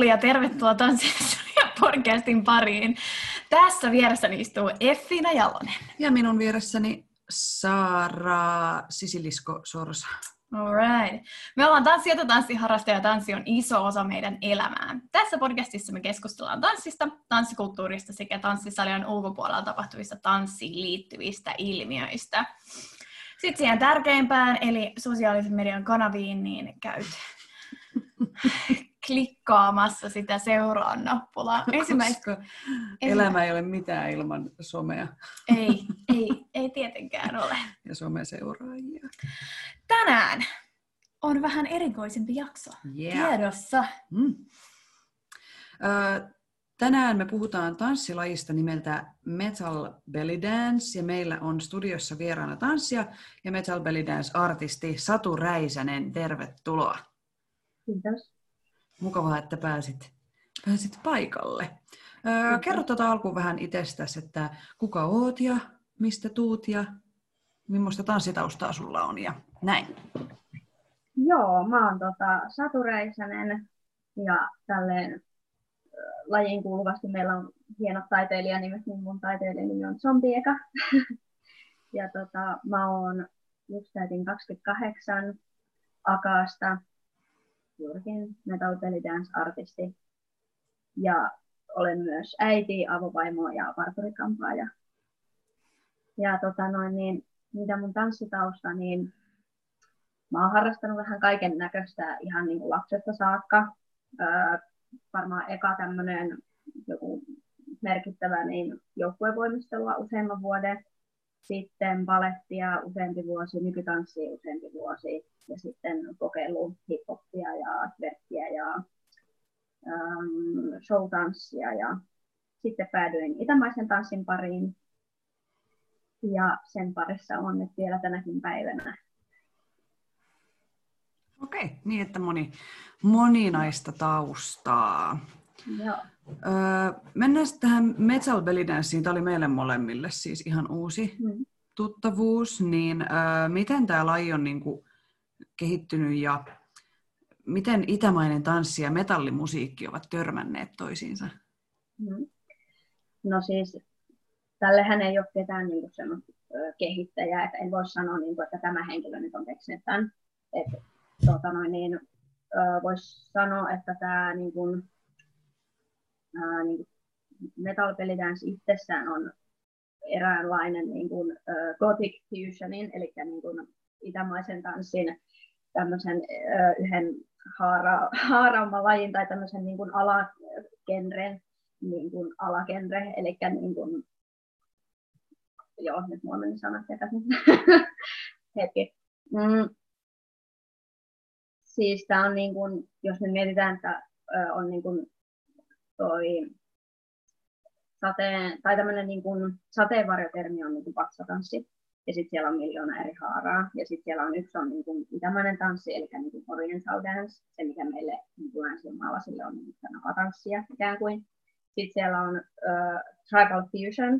Moikkuli goikkuli ja tervetuloa Tanssihistorian podcastin pariin. Tässä vieressäni istuu Effina Jalonen. Ja minun vieressäni Saara Sisilisko Sorsa. Alright. Me ollaan tanssijoita, tanssiharrastaja ja tanssi on iso osa meidän elämää. Tässä podcastissa me keskustellaan tanssista, tanssikulttuurista sekä tanssisalien ulkopuolella tapahtuvista tanssiin liittyvistä ilmiöistä. Sitten siihen tärkeimpään, eli sosiaalisen median kanaviin, niin käyt klikkaamassa sitä seuraa nappulaa. Ensimmäistä... elämä ei ole mitään ilman somea. Ei, ei, ei tietenkään ole. Ja someseuraajia. Tänään on vähän erikoisempi jakso yeah. tiedossa. Mm. Ö, tänään me puhutaan tanssilajista nimeltä Metal Belly Dance ja meillä on studiossa vieraana tanssia ja Metal Belly Dance-artisti Satu Räisänen. Tervetuloa. Kiitos. Mukavaa, että pääsit, pääsit paikalle. Öö, kerro tuota alkuun vähän itsestäsi, että kuka oot ja mistä tuut ja millaista tanssitaustaa sulla on ja näin. Joo, mä oon tota, Satu Räisänen ja tälleen lajiin kuuluvasti meillä on hienot taiteilijanimet, niin mun taiteilijanimi on Zombieka. ja tota, mä oon just täytin 28 Akaasta juurikin belly dance artisti. Ja olen myös äiti, avovaimo ja parturikampaaja. Ja tota noin, niin, mitä mun tanssitausta, niin mä oon harrastanut vähän kaiken näköistä ihan niin kuin lapsesta saakka. Öö, varmaan eka tämmöinen joku merkittävä niin joukkuevoimistelua useamman vuoden sitten balettia useampi vuosi, nykytanssia useampi vuosi ja sitten kokeilu hiphoppia ja verkkiä ja ähm, showtanssia ja sitten päädyin itämaisen tanssin pariin ja sen parissa on nyt vielä tänäkin päivänä. Okei, niin että moni, moninaista taustaa. Joo. Öö, mennään tähän Metal Belly Danceen. Tämä oli meille molemmille siis ihan uusi mm. tuttavuus. Niin, öö, miten tämä laji on niin kuin, kehittynyt ja miten itämainen tanssi ja metallimusiikki ovat törmänneet toisiinsa? Mm. No siis, tällehän ei ole ketään niin kuin semmoista kehittäjää, että en voi sanoa, niin kuin, että tämä henkilö nyt on keksinyt tämän. Että, tuota noin, niin, voisi sanoa, että tämä niin kuin, ää, niin metal dance itsessään on eräänlainen niin kuin, uh, gothic fusionin, eli niin kuin itämaisen tanssin tämmöisen yhden haara, haaraamman lajin tai tämmöisen niin kuin alagenren niin kuin alagenre, eli niin kuin, joo, nyt mulla meni sanat sekaisin. Hetki. Mm. Siis tämä on niin kuin, jos me mietitään, että on niin kuin toi sateen, tai tämmöinen niin kuin, sateenvarjotermi on niin kuin paksatanssi, ja sitten siellä on miljoona eri haaraa, ja sitten siellä on yksi on niin kuin itämainen tanssi, eli niin kuin oriental dance, se mikä meille niin kuin länsimaalaisille on niin napatanssia ikään kuin. Sitten siellä on uh, tribal fusion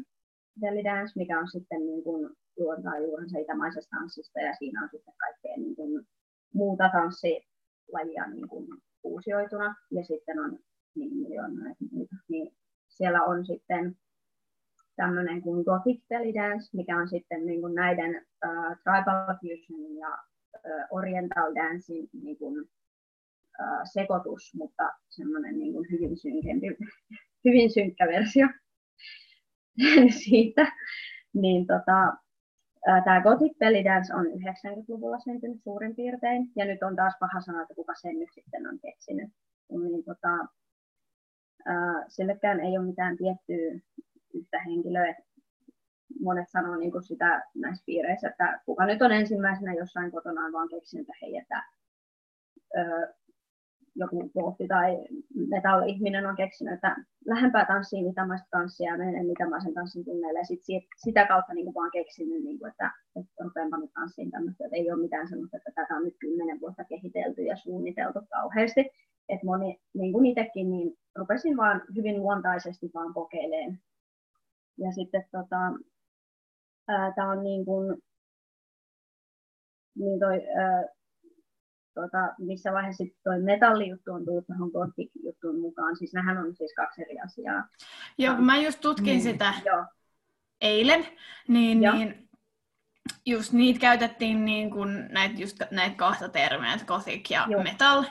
belly dance, mikä on sitten niin kuin luontaa juurensa itämaisesta tanssista, ja siinä on sitten kaikkea niin kuin muuta tanssilajia niin kuin uusioituna, ja sitten on niin miljoonaa niin siellä on sitten tämmöinen kuin Gothic Belly Dance, mikä on sitten niin kuin näiden uh, Tribal Fusion ja uh, Oriental Dancein niin kuin, uh, sekoitus, mutta semmoinen niin kuin hyvin, synkempi, hyvin synkkä versio siitä. Niin tota, Tämä Gothic Belly Dance on 90-luvulla syntynyt suurin piirtein, ja nyt on taas paha sanoa, että kuka sen nyt sitten on keksinyt. Niin, tota, sillekään ei ole mitään tiettyä yhtä henkilöä. monet sanoo niin kuin sitä näissä piireissä, että kuka nyt on ensimmäisenä jossain kotonaan vaan keksinyt, että hei, että joku kohti tai metalli-ihminen on keksinyt, että lähempää tanssiin mä tanssia ja menen mitä mä sen tanssin tunneille. Ja sit sitä kautta niin kuin vaan keksinyt, niin kuin, että, että rupeanpa nyt tanssiin tämmöistä, että ei ole mitään sellaista, että tätä on nyt kymmenen vuotta kehitelty ja suunniteltu kauheasti. Että moni, niin kuin itsekin, niin rupesin vaan hyvin luontaisesti vaan kokeilemaan. Ja sitten tota, tämä on niin kuin, niin toi, ää, tota, missä vaiheessa tuo metallijuttu on tullut tuohon gothic-juttuun mukaan. Siis nämähän on siis kaksi eri asiaa. Joo, mä just tutkin niin. sitä Joo. eilen, niin, niin just niitä käytettiin niin kuin näitä, just näitä kahta termiä, gothic ja Joo. metal,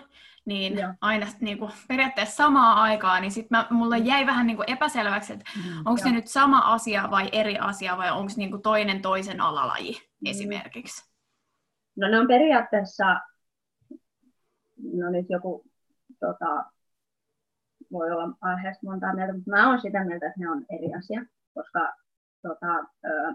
niin Joo. aina niin kuin periaatteessa samaa aikaa, niin sitten mulle jäi vähän niin kuin epäselväksi, että mm, onko se nyt sama asia vai eri asia vai onko niin kuin toinen toisen alalaji mm. esimerkiksi? No ne on periaatteessa no nyt joku tota, voi olla aiheesta monta mieltä, mutta mä oon sitä mieltä, että ne on eri asia, koska tota, ö,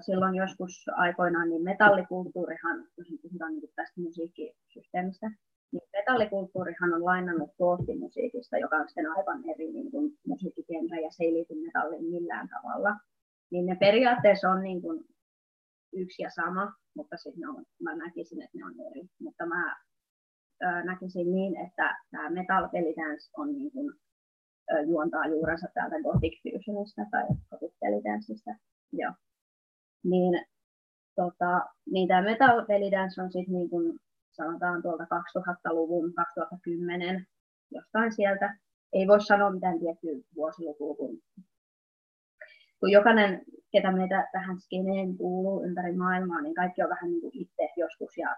silloin joskus aikoinaan niin metallikulttuurihan, jos puhutaan niin tästä musiikkisysteemistä, niin metallikulttuurihan on lainannut koottimusiikista, joka on sitten aivan eri niin kuin musiikkigenre ja se ei liity metalliin millään tavalla. Niin ne periaatteessa on niin kuin yksi ja sama, mutta sitten on, mä näkisin, että ne on eri. Mutta mä ö, näkisin niin, että tämä metal belly dance on niin kuin, ö, juontaa juurensa täältä gothic fusionista tai gothic belly danceista. Joo. Niin, tota, niin tämä metal belly dance on sitten niin kuin, sanotaan tuolta 2000-luvun, 2010, jostain sieltä. Ei voi sanoa mitään tiettyä vuosilukua, kun, kun jokainen ketä meitä tähän skeneen kuuluu ympäri maailmaa, niin kaikki on vähän niin kuin itse joskus ja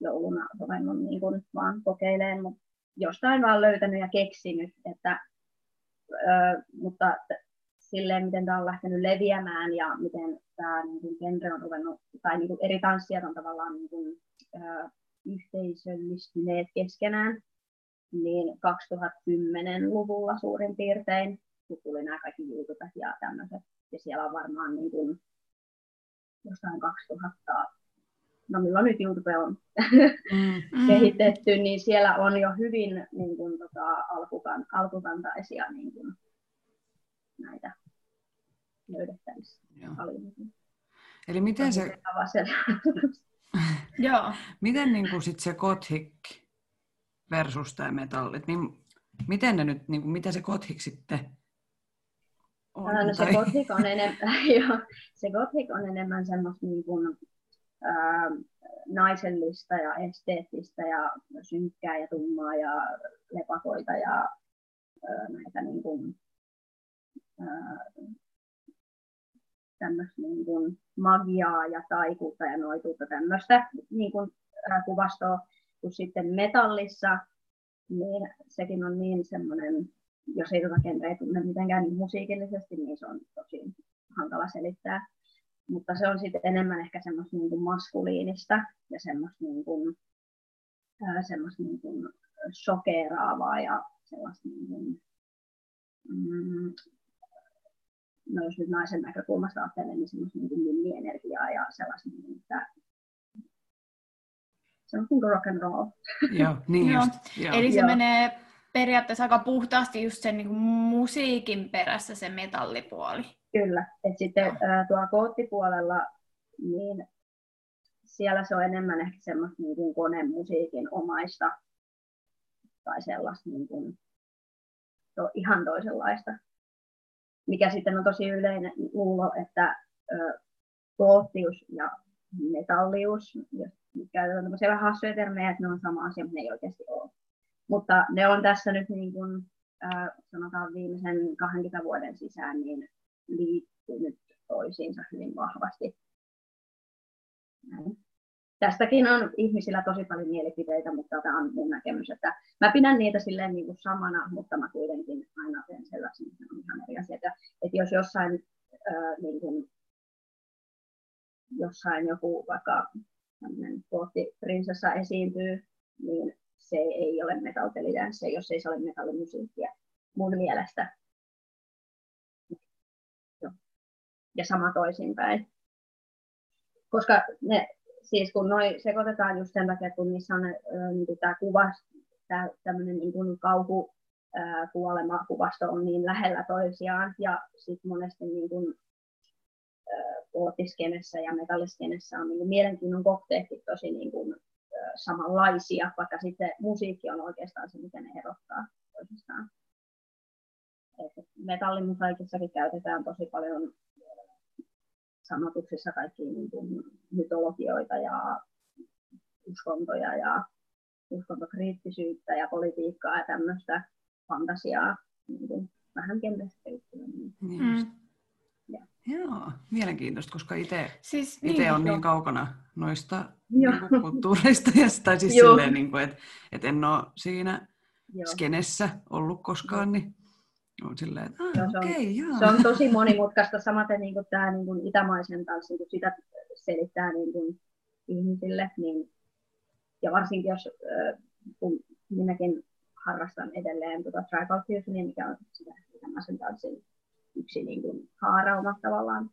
jouluna ruvennut niin kuin vaan kokeilemaan, mutta jostain vaan löytänyt ja keksinyt, että, ö, mutta silleen, miten tämä on lähtenyt leviämään ja miten tämä niin kuin genre on ruvennut, tai niin kuin eri tanssijat on tavallaan niin kuin, ö, yhteisöllistyneet keskenään, niin 2010-luvulla suurin piirtein, kun tuli nämä kaikki YouTubet ja tämmöiset, ja siellä on varmaan niin kuin jostain 2000, no milloin nyt YouTube on mm. kehitetty, niin siellä on jo hyvin niin kuin, tota, alkukan, alkukantaisia niin kuin, näitä löydettävissä. Eli miten se... Joo. Miten niin kuin sit se gothic versus tämä metallit, niin miten ne nyt, niin kuin, mitä se gothic sitten on, no se tai... gothic on, enemmän, jo, se gothic on enemmän semmoista niin kuin, ää, naisellista ja esteettistä ja synkkää ja tummaa ja lepakoita ja ää, näitä niin kuin, tämmöistä niin kuin magiaa ja taikuutta ja noituutta tämmöistä niin kuin, kuvastoa, kun sitten metallissa, niin sekin on niin semmoinen jos ei tuota genreä tunne mitenkään niin musiikillisesti, niin se on tosi hankala selittää. Mutta se on sitten enemmän ehkä semmoista niin kuin maskuliinista ja semmoista, niin kuin, semmoista niin kuin shokeraavaa ja sellaista niin kuin, mm, no jos nyt naisen näkökulmasta ajattelen, niin semmoista niin kuin energiaa ja sellaista, niin kuin, että se on niin kuin rock and roll. Joo, niin just. Joo. Eli se Joo. menee periaatteessa aika puhtaasti just sen niin kuin musiikin perässä se metallipuoli. Kyllä, että sitten ää, tuolla koottipuolella, niin siellä se on enemmän ehkä semmoista niin kuin konemusiikin omaista tai sellaista niin kuin, to, ihan toisenlaista. Mikä sitten on tosi yleinen luulo, että koottius ja metallius, jos käytetään tämmöisiä vähän hassuja termejä, että ne on sama asia, mutta ne ei oikeasti ole. Mutta ne on tässä nyt niin kuin, sanotaan viimeisen 20 vuoden sisään niin liittynyt toisiinsa hyvin vahvasti. Näin. Tästäkin on ihmisillä tosi paljon mielipiteitä, mutta tämä on mun näkemys, että mä pidän niitä silleen niin kuin samana, mutta mä kuitenkin aina teen sellaisen, että on ihan eri asia. Että, jos jossain, äh, niin kuin, jossain joku vaikka prinsessa esiintyy, niin se ei ole metallipelidanssia, jos ei se ole metallimusiikkia mun mielestä. ja sama toisinpäin. Koska ne, siis kun noi sekoitetaan just sen takia, kun niissä on niin tämä kuva, tämä tämmöinen niin kauhu, kuolema kuvasto on niin lähellä toisiaan ja sitten monesti niin kuin, poottiskenessä ja metalliskenessä on niin mielenkiinnon kohteetkin tosi niin kuin, samanlaisia, vaikka sitten musiikki on oikeastaan se, miten ne erottaa toisistaan. Metallimusaikissakin käytetään tosi paljon sanotuksissa kaikki niin kuin mytologioita ja uskontoja ja uskontokriittisyyttä ja politiikkaa ja tämmöistä fantasiaa niin kuin vähän kentästä mm. Joo, mielenkiintoista, koska itse siis, niin, on niin kaukana noista niin kuin, kulttuureista, ja sitä siis silleen, niin kuin, että, että en ole siinä joo. skenessä ollut koskaan, niin on silleen, että ah, joo, se, on, okay, joo. se on tosi monimutkaista, samaten niin kuin tämä niin kuin itämaisen tanssin, kun sitä selittää niin kuin ihmisille, niin, ja varsinkin jos, kun minäkin harrastan edelleen tuota tribal fusionia, mikä on sitä itämaisen tanssin yksi niin kuin haarauma tavallaan,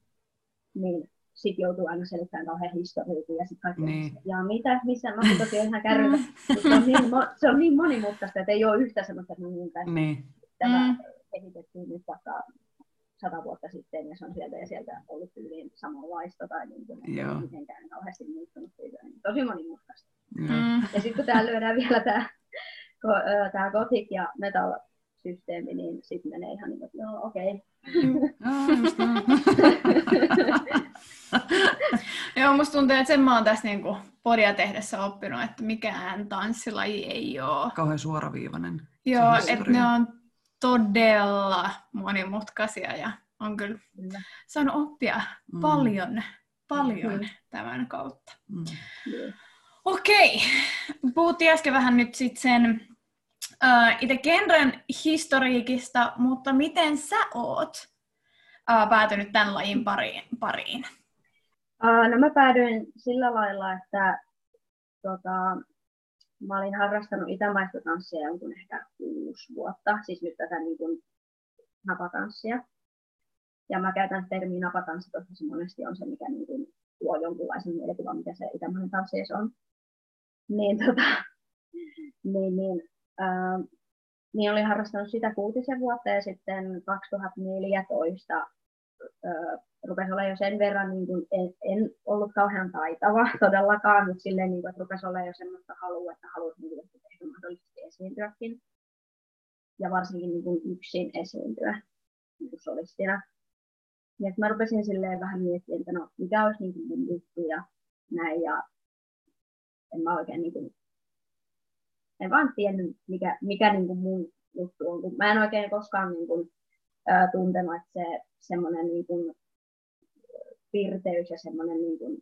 niin sitten joutuu aina selittämään kauhean historiikin ja sitten kaikki niin. ja mitä, missä, mä oon tosiaan ihan kärryllä. se, on niin, se on niin monimutkaista, että ei ole yhtä sellaista, että niin, niin. tämä mm. Kehitettiin nyt vaikka sata vuotta sitten ja se on sieltä ja sieltä ollut tyyliin samanlaista tai niin kuin, Joo. mitenkään kauheasti muuttunut siitä. Niin tosi monimutkaista. Mm. Ja sitten kun täällä lyödään vielä tämä tämä Gothic ja Metal systeemi, niin sitten menee ihan niin kuin, joo, okei. Okay. Joo, musta tuntuu, että sen mä oon tässä niinku podia tehdessä oppinut, että mikään tanssilaji ei ole. Kauhean suoraviivainen. Joo, että ne on todella monimutkaisia ja on kyllä saanut oppia mm. paljon, paljon mm. tämän kautta. Mm. Okei, puhuttiin äsken vähän nyt sitten sen uh, itse genren historiikista, mutta miten sä oot uh, päätynyt tämän lajin pariin? pariin? Uh, no mä päädyin sillä lailla, että tota, mä olin harrastanut itämaista tanssia jonkun ehkä kuusi vuotta, siis nyt tätä niin kuin napatanssia. Ja mä käytän termiä napatanssi, koska se monesti on se, mikä niin kuin tuo jonkunlaisen mielikuvan, mikä se itämainen tanssi on. Niin, tota, niin, niin ää, niin olin harrastanut sitä kuutisen vuotta ja sitten 2014 ää, rupesi olla jo sen verran, niin kuin en, en, ollut kauhean taitava todellakaan, mutta silleen, niin kuin, että rupesi olla jo semmoista halua, että haluat niin kuin, ehkä mahdollisesti esiintyäkin. Ja varsinkin niin kuin yksin esiintyä niin kuin solistina. Ja mä rupesin silleen vähän miettimään, että no, mikä olisi niin kuin juttu ja näin. Ja en mä oikein niin kuin en vaan tiennyt, mikä, mikä niin kuin mun juttu on. Kun mä en oikein koskaan niin kuin, ää, tuntenut, että se semmoinen niin kuin, pirteys ja semmoinen niin kuin,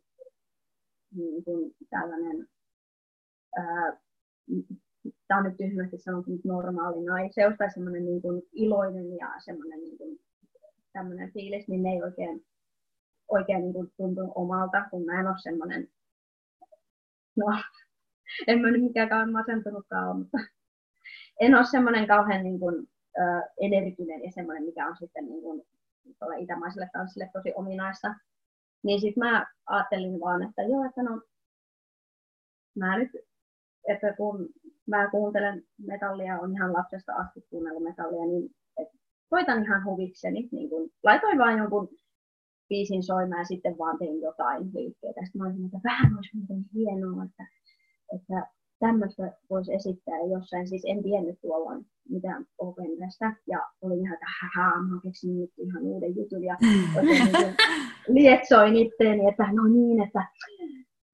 niin kuin tällainen, tämä on nyt tyhmästi sanottu, normaali naiseus tai semmoinen niin kuin iloinen ja semmoinen niin kuin, tämmöinen fiilis, niin ne ei oikein, oikein niin kuin tuntunut omalta, kun mä en ole semmoinen, no en mä nyt mikään masentunutkaan ole, mutta en ole semmoinen kauhean niin kuin, energinen ja semmoinen, mikä on sitten niin kuin, itämaiselle tanssille tosi ominaista. Niin sitten mä ajattelin vaan, että joo, että no, mä nyt, että kun mä kuuntelen metallia, on ihan lapsesta asti kuunnellut metallia, niin koitan ihan huvikseni, niin kun, laitoin vaan jonkun biisin soimaan ja sitten vaan tein jotain liikkeitä. Sitten mä olisin, että vähän olisi muuten hienoa, että että tämmöistä voisi esittää jossain, siis en tiennyt tuolla mitään openresta ja olin ihan, että haha, mä keksin nyt ihan uuden jutun. Ja niin lietsoin itteeni, että no niin, että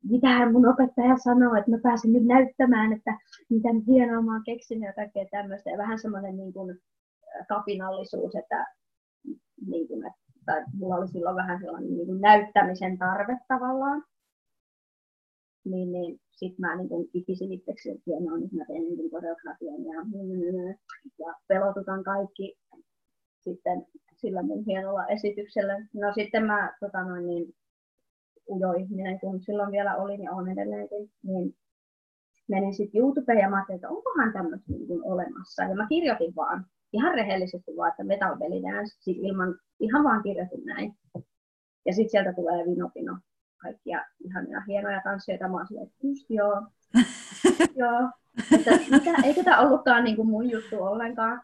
mitä mun opettaja sanoo, että mä pääsen nyt näyttämään, että mitä hienoa mä oon keksinyt ja kaikkea tämmöistä. Ja vähän semmoinen niin kuin kapinallisuus, että, niin kuin, että mulla oli silloin vähän sellainen niin kuin näyttämisen tarve tavallaan niin, niin sitten mä niin kuin ikisin itseksi, että hienoa, nyt mä teen niin koreografian ja, ja pelotutan kaikki sitten sillä mun hienolla esityksellä. No sitten mä tota noin, niin, ujo ihminen, kun silloin vielä olin ja on edelleenkin, niin menin sitten YouTubeen ja mä ajattelin, että onkohan tämmöistä niin olemassa. Ja mä kirjoitin vaan, ihan rehellisesti vaan, että metal belly dance, siis ilman, ihan vaan kirjoitin näin. Ja sitten sieltä tulee vinopino kaikkia ihania hienoja tansseja. Mä oon silleen, että just joo, joo. Että mitä, eikö tämä ollutkaan niin kuin mun juttu ollenkaan.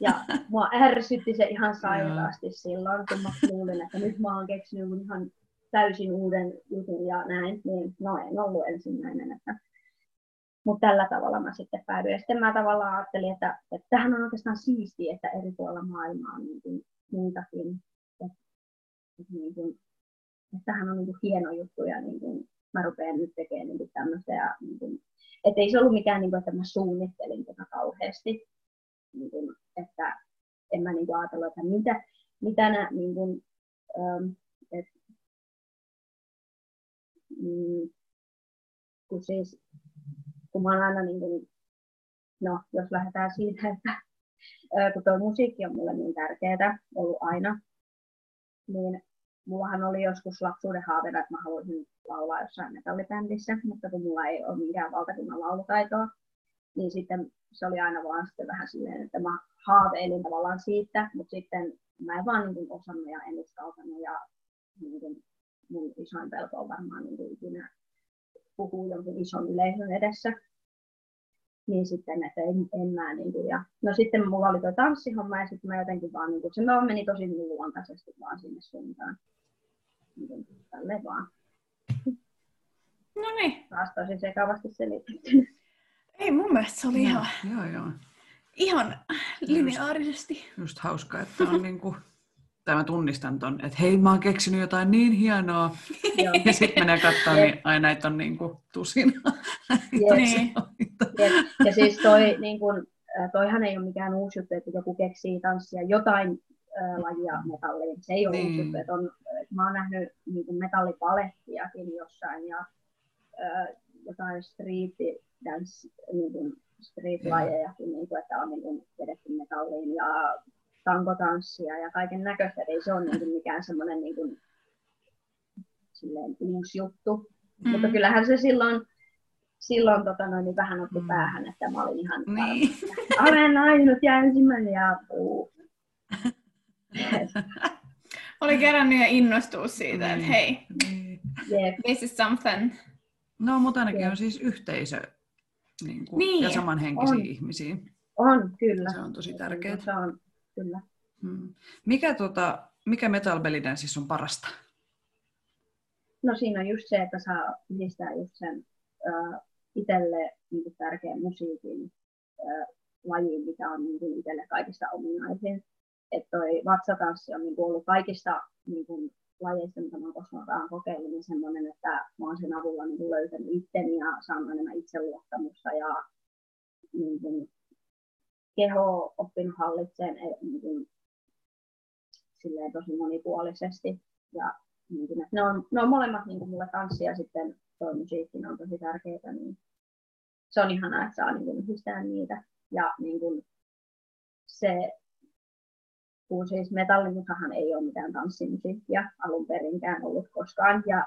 Ja mua ärsytti se ihan sairaasti silloin, kun mä kuulin, että nyt mä oon keksinyt ihan täysin uuden jutun ja näin. Niin no en ollut ensimmäinen. Että mutta tällä tavalla mä sitten päädyin. Ja sitten mä tavallaan ajattelin, että, että tämähän on oikeastaan siistiä, että eri puolilla maailmaa on niin kuin, muitakin. Että, niin kuin, tämähän on niin kuin hieno juttu ja niin kuin, mä rupean nyt tekemään niin tämmöistä. Ja, niin kuin, että ei se ollut mikään, niin kuin, että mä suunnittelin tätä kauheasti. Niin kuin, että en mä niin kuin ajatellut, että mitä, mitä nä, niin kuin, ähm, et, mm, kun siis kun mä oon aina niin kuin, no jos lähdetään siitä, että kun tuo musiikki on mulle niin tärkeää ollut aina, niin mullahan oli joskus lapsuuden haaveena, että mä haluaisin laulaa jossain metallibändissä, mutta kun mulla ei ole minkään valtakunnan laulutaitoa, niin sitten se oli aina vaan sitten vähän silleen, että mä haaveilin tavallaan siitä, mutta sitten mä en vaan niin osannut ja en uskaltanut ja niin kuin mun isoin pelko on varmaan niin kuin ikinä puhuu jonkun ison yleisön edessä. Niin sitten, että en, en mä niin kuin, ja no sitten mulla oli tuo tanssihomma ja sitten mä jotenkin vaan, niin kuin, se meni tosi luontaisesti vaan sinne suuntaan. Tälleen vaan. No niin. Taas tosi sekavasti selitetty. Ei mun mielestä se oli no, ihan, Joo, joo. ihan lineaarisesti. Just hauska, että on niinku tai mä tunnistan ton, että hei mä oon keksinyt jotain niin hienoa. ja sitten menee katsoa, niin aina näitä on niin kuin tusina. niin. ja siis toi, niin kun, toihan ei ole mikään uusi juttu, että joku keksii tanssia jotain lajia metalliin. Se ei ole niin. juttu. Että on, että mä oon nähnyt niin kuin metallipalettiakin jossain ja äh, jotain street dance, niin kuin street-lajejakin, niin kuin, että on niin kuin vedetty metalliin ja tankotanssia ja kaiken näköistä. Ei se ole niin kuin mikään semmoinen niin kuin, silleen, uusi juttu. Mm. Mutta kyllähän se silloin, silloin tota noin, niin vähän otti mm. päähän, että mä olin ihan niin. olen ainut ja ensimmäinen ja puu. Oli kerännyt ja innostuu siitä, että hei, yep. this is something. No, mutta ainakin yep. on siis yhteisö niin kuin, niin, ja samanhenkisiä on. ihmisiä. On, kyllä. Se on tosi tärkeää. Se on, kyllä. Hmm. Mikä, tota, mikä Metal Belly siis on parasta? No siinä on just se, että saa yhdistää just sen äh, itselle niin tärkeän musiikin äh, lajiin, mikä on niin itselle kaikista ominaisin. Että toi vatsatanssi on niin ollut kaikista niin lajeista, mitä mä koskaan kokeillut, niin semmoinen, että mä oon sen avulla niin löytänyt itteni ja saanut enemmän itseluottamusta ja niin keho oppinut hallitseen niin silleen tosi monipuolisesti. Ja niin ne, on, ne on molemmat niin kuin mulle tanssi ja sitten tuo musiikki on tosi tärkeää, niin se on ihanaa, että saa niin yhdistää niitä. Ja niin se, kun siis metallimusahan ei ole mitään tanssimusiikkia alun perinkään ollut koskaan, ja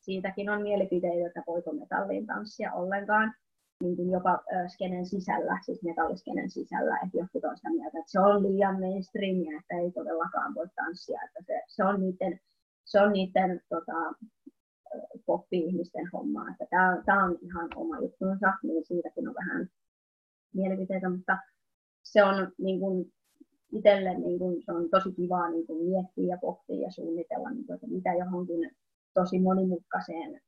siitäkin on mielipiteitä, että voiko metalliin tanssia ollenkaan niin kuin jopa skenen sisällä, siis metalliskenen sisällä, että jotkut on sitä mieltä, että se on liian mainstreamia, että ei todellakaan voi tanssia, että se, se on niiden, se on niiden tota, poppi-ihmisten homma, että tämä, tämä on ihan oma juttunsa, niin siitäkin on vähän mielipiteitä, mutta se on niin kuin, itselle niin kuin, se on tosi kivaa niin kuin, miettiä ja pohtia ja suunnitella, niin kuin, että mitä johonkin tosi monimutkaiseen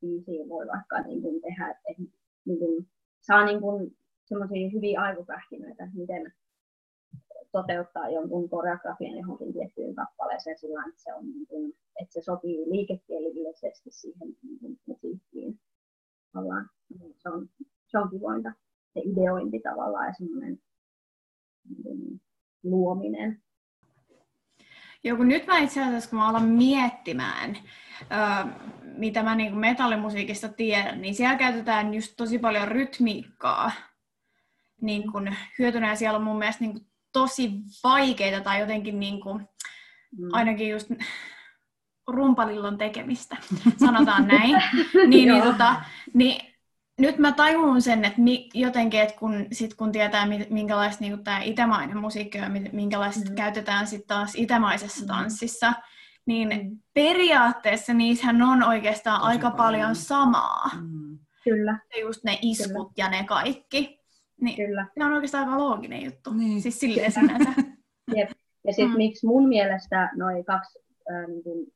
biisiin voi vaikka niin kuin, tehdä, että niin kuin, saa niin kuin, semmoisia hyviä aivopähkinöitä, että miten toteuttaa jonkun koreografian johonkin tiettyyn kappaleeseen sillä että se, on, niin kuin, että se sopii liikekielillisesti siihen niin kuin, musiikkiin. Niin se on, se on kivointa, se ideointi tavallaan ja semmoinen niin luominen. Joo, kun nyt mä itse asiassa, kun mä alan miettimään, mitä mä niin metallimusiikista tiedän, niin siellä käytetään just tosi paljon rytmiikkaa niin kun hyötynä, ja siellä on mun mielestä niin tosi vaikeita tai jotenkin niin kuin, mm. ainakin just rumpalillon tekemistä, sanotaan näin. niin, niin, tota, niin nyt mä tajun sen, että mi, jotenkin, että kun, sit kun tietää, minkälaista niin tämä itämainen musiikki on, minkälaista mm. käytetään sitten taas itämaisessa tanssissa, niin mm. periaatteessa niissähän on oikeastaan Tosi aika paljon, paljon samaa. Mm. Kyllä. Ja just ne iskut Kyllä. ja ne kaikki. Niin Kyllä. Se on oikeastaan aika looginen juttu. Niin. Siis silleen sinänsä. Jep. Ja sitten mm. miksi mun mielestä noin kaksi äh, niin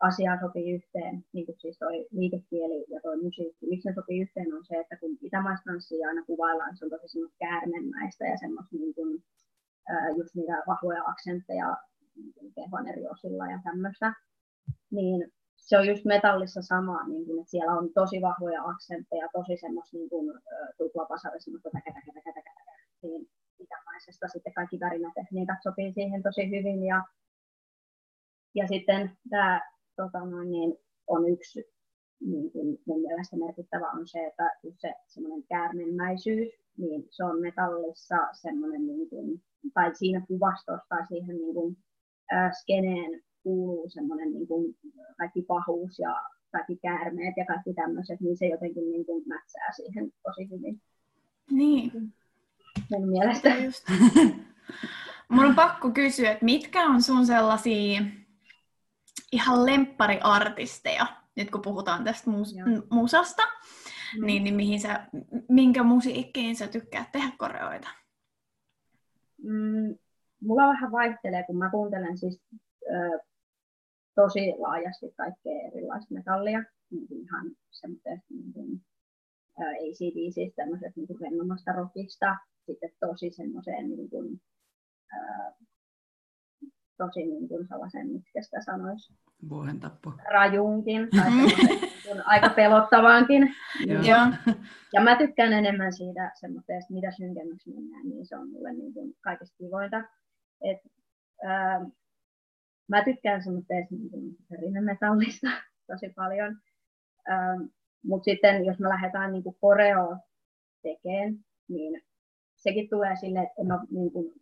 asiaa sopii yhteen, niin kuin siis toi liikekieli ja toi musiikki. Miksi ne sopii yhteen on se, että kun itämaistanssia aina kuvaillaan, se on tosi semmoista käärmenmäistä ja semmoista niin kuin, just niitä vahvoja aksentteja niin kehon eri osilla ja tämmöistä. Niin se on just metallissa sama, niin kuin, että siellä on tosi vahvoja aksentteja, tosi semmoista niin kuin, tuplapasari, semmoista täkä, täkä, täkä, täkä, täkä, siinä itämaisesta. Sitten kaikki värinätekniikat sopii siihen tosi hyvin. Ja, ja sitten tämä tota niin, on yksi niin kuin mun mielestä merkittävä on se, että se semmoinen käärmenmäisyys, niin se on metallissa semmoinen, niin kuin, tai siinä kuvastossa tai siihen niin kuin, äh, skeneen kuuluu semmoinen niin kuin, kaikki pahuus ja kaikki käärmeet ja kaikki tämmöiset, niin se jotenkin niin kuin mätsää siihen tosi hyvin. Niin. Mun mielestä. Just. Mun on pakko kysyä, että mitkä on sun sellaisia ihan lemppariartisteja, nyt kun puhutaan tästä mus- musasta, mm. niin, niin mihin sä, minkä musiikkiin sä tykkäät tehdä koreoita? Mm, mulla vähän vaihtelee, kun mä kuuntelen siis ö, tosi laajasti kaikkea erilaista metallia, niin ihan semmoisesta niin kuin, ACDC, tämmöisestä niin rennomasta rockista, sitten tosi semmoiseen niin kuin, tosi niin kuin sellaisen, miksi sitä sanoisi, Vuohentappo. Rajunkin, tai mm-hmm. aika pelottavaankin. ja, ja mä tykkään enemmän siitä semmoista, mitä synkemmäksi mennään, niin se on mulle niin kuin kaikista kivointa. Et, ää, mä tykkään semmoista niin rinnemetallista tosi paljon. Ähm, Mutta sitten jos me lähdetään niin koreo tekemään, niin sekin tulee sille, että en mä niin kuin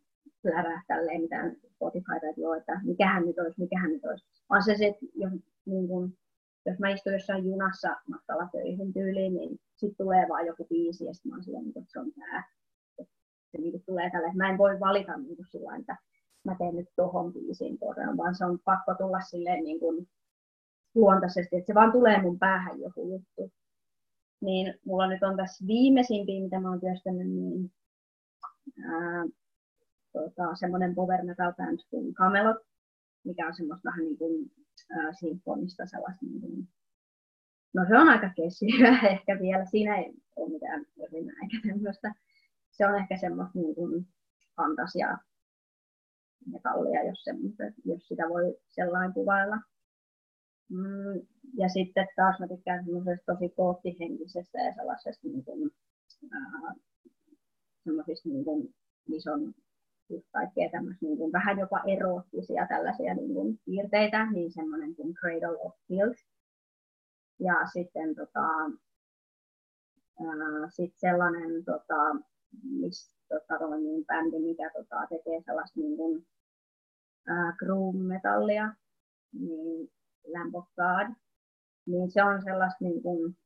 plärää tälleen mitään Spotifyta, että joo, että mikähän nyt olisi, mikähän nyt olisi. Vaan se, että jos, niin kuin, jos mä istun jossain junassa matkalla töihin tyyliin, niin sitten tulee vaan joku biisi ja sitten mä oon silleen, että se on tää. Se niin tulee tälle. Mä en voi valita niin kuin sillä että mä teen nyt tohon biisiin korean, vaan se on pakko tulla silleen niin kuin luontaisesti, että se vaan tulee mun päähän joku juttu. Niin mulla nyt on tässä viimeisimpiä, mitä mä oon työstänyt, niin ää, tota, semmoinen power metal band kuin Camelot, mikä on semmoista vähän niin kuin ää, sinfonista sellaista niin kuin, No se on aika kesiä ehkä vielä. Siinä ei ole mitään ryhmää eikä tämmöistä. Se on ehkä semmoista niin kuin fantasia metallia, jos, jos sitä voi sellainen kuvailla. Mm, ja sitten taas mä tykkään semmoisesta tosi koottihenkisestä ja sellaisesta niin kuin, äh, semmoisista niin kuin, missä on just kaikkea tämmöistä niin kuin, vähän jopa eroottisia tällaisia niin kuin, piirteitä, niin semmoinen kuin Cradle of Filth. Ja sitten tota, äh, sit sellainen, tota, missä tota, niin bändi, mikä tota, tekee sellaista niin kuin, groove metallia, niin Lamb of God, niin se on sellaista niin kuin,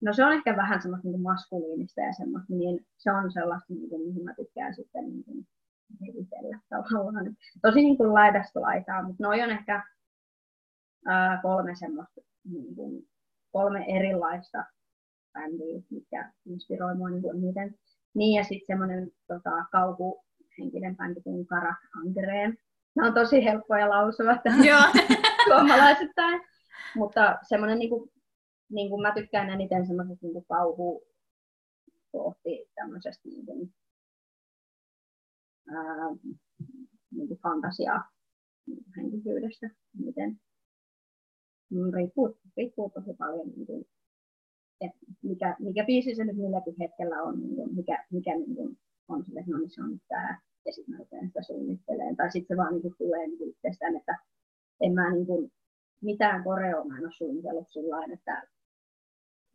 no se on ehkä vähän semmoista niin maskuliinista ja semmoista, niin se on sellaista, niin kuin, mihin mä tykkään sitten niin kuin, hevitellä tavallaan. Tosi niin kuin laidasta laitaa, mutta noi on ehkä ää, kolme semmoista, niin kuin, kolme erilaista bändiä, mikä inspiroi mua niin kuin miten. Niin ja sitten semmoinen tota, kauhuhenkinen bändi kuin Karak Andreen, ne on tosi helppoja lausua suomalaisittain. Mutta semmoinen, niin kuin, niin kuin mä tykkään eniten semmoisesta niin kauhu kohti tämmöisestä niin kuin, ää, niin kuin fantasia henkisyydestä. Miten, mm, riippuu, riippuu tosi paljon, niin kuin, että mikä, mikä biisi se nyt milläkin hetkellä on, niin kuin, mikä, mikä niin kuin, on sille, no niin se on tämä ja sitten mä rupean sitä suunnittelemaan. Tai sitten se vaan niin tulee niin itsestään, että en mä niin kuin, mitään koreoa mä en ole suunnitellut sillä että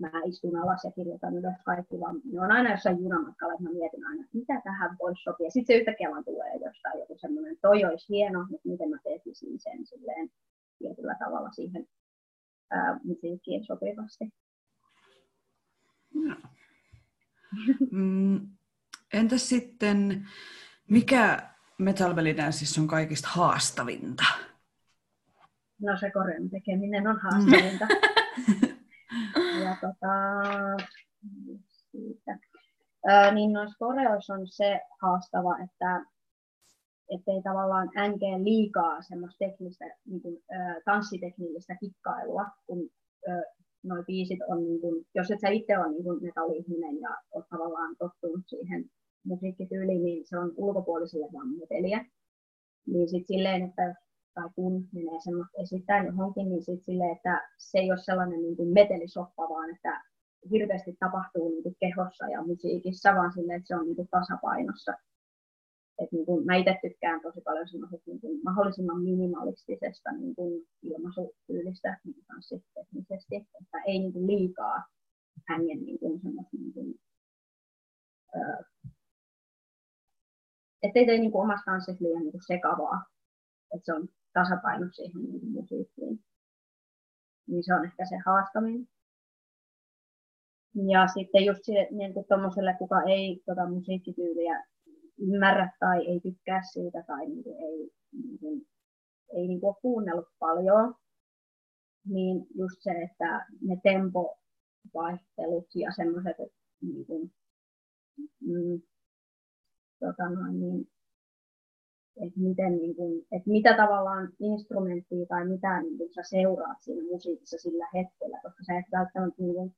mä istun alas ja kirjoitan ylös kaikki, vaan ne on aina jossain junamatkalla, että mä mietin aina, että mitä tähän voisi sopia. Sitten se yhtäkkiä vaan tulee jostain joku semmoinen, toi olisi hieno, mutta miten mä tekisin sen silleen tietyllä tavalla siihen ää, musiikkiin sopivasti. No. Mm, entäs sitten mikä Metal Danceissa on kaikista haastavinta? No se koreon tekeminen on haastavinta. tota, siitä. Ö, niin noissa koreoissa on se haastava, että ettei tavallaan änkee liikaa semmoista teknistä, niin kuin, ö, tanssiteknillistä kikkailua, kun ö, noi biisit on, niin kuin, jos et sä itse ole niin metalli-ihminen ja oot tavallaan tottunut siihen musiikkityyliin, niin se on ulkopuolisille vaan meteliä. Niin sitten silleen, että tai kun menee semmoista esittää johonkin, niin sitten silleen, että se ei ole sellainen niin kuin metelisoppa, vaan että hirveästi tapahtuu niin kuin kehossa ja musiikissa, vaan silleen, että se on niin kuin tasapainossa. Et niin kuin, mä itse tykkään tosi paljon semmoisesta niin kuin mahdollisimman minimalistisesta niin kuin ilmaisutyylistä niin tanssiteknisesti, että ei niin kuin liikaa hängen niin kuin semmoista niin kuin, öö, ettei tee niin kuin omasta tanssista liian niin kuin sekavaa, että se on tasapaino siihen niin musiikkiin. Niin se on ehkä se haastaminen. Ja sitten just sille, niin kuin kuka ei tota musiikkityyliä ymmärrä tai ei tykkää siitä tai niin kuin ei, niin kuin, ei niin kuin ole kuunnellut paljon, niin just se, että ne tempovaihtelut ja semmoiset, niin kuin, mm, tota noin, niin, että, miten, niin kuin, että mitä tavallaan instrumenttia tai mitä niin kuin, sä seuraat siinä musiikissa sillä hetkellä, koska sä et välttämättä niin kuin,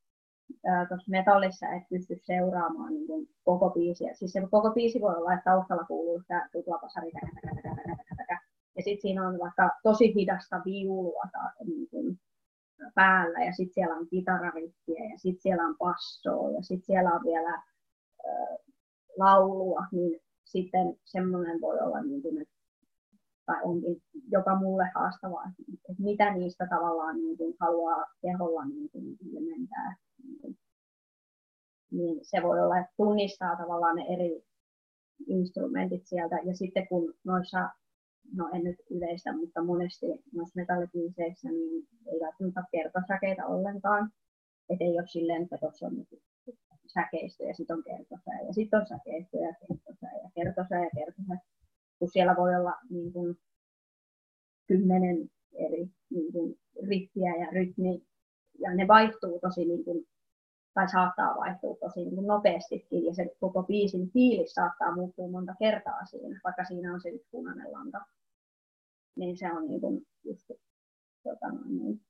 tuossa metallissa et pysty seuraamaan niin kuin, koko biisiä. Siis se koko biisi voi olla, että taustalla kuuluu sitä tuplapasari, ja sitten siinä on vaikka tosi hidasta viulua tai, niin kuin, päällä, ja sitten siellä on kitararikkiä, ja sitten siellä on passoa, ja sitten siellä on vielä äh, laulua, niin sitten semmoinen voi olla, niin kuin, että, tai onkin jopa mulle haastavaa, että mitä niistä tavallaan niin kuin, haluaa keholla niin kuin, ilmentää niin se voi olla, että tunnistaa tavallaan ne eri instrumentit sieltä. Ja sitten kun noissa, no en nyt yleistä, mutta monesti noissa metallipiiseissä, niin ei välttämättä kertosäkeitä ollenkaan. Että ei ole silleen, että tuossa on säkeistö ja sitten on kertosää ja sitten on säkeistö ja kertosää ja kertosää ja kertosää. Kun siellä voi olla niin kuin, kymmenen eri niin kuin, riffiä ja rytmi, ja ne vaihtuu tosi niin kuin, tai saattaa vaihtua tosi niin kuin nopeastikin, ja se koko biisin fiilis saattaa muuttua monta kertaa siinä, vaikka siinä on se yksi punainen lanka. Niin se on niin kuin just, tota, niin.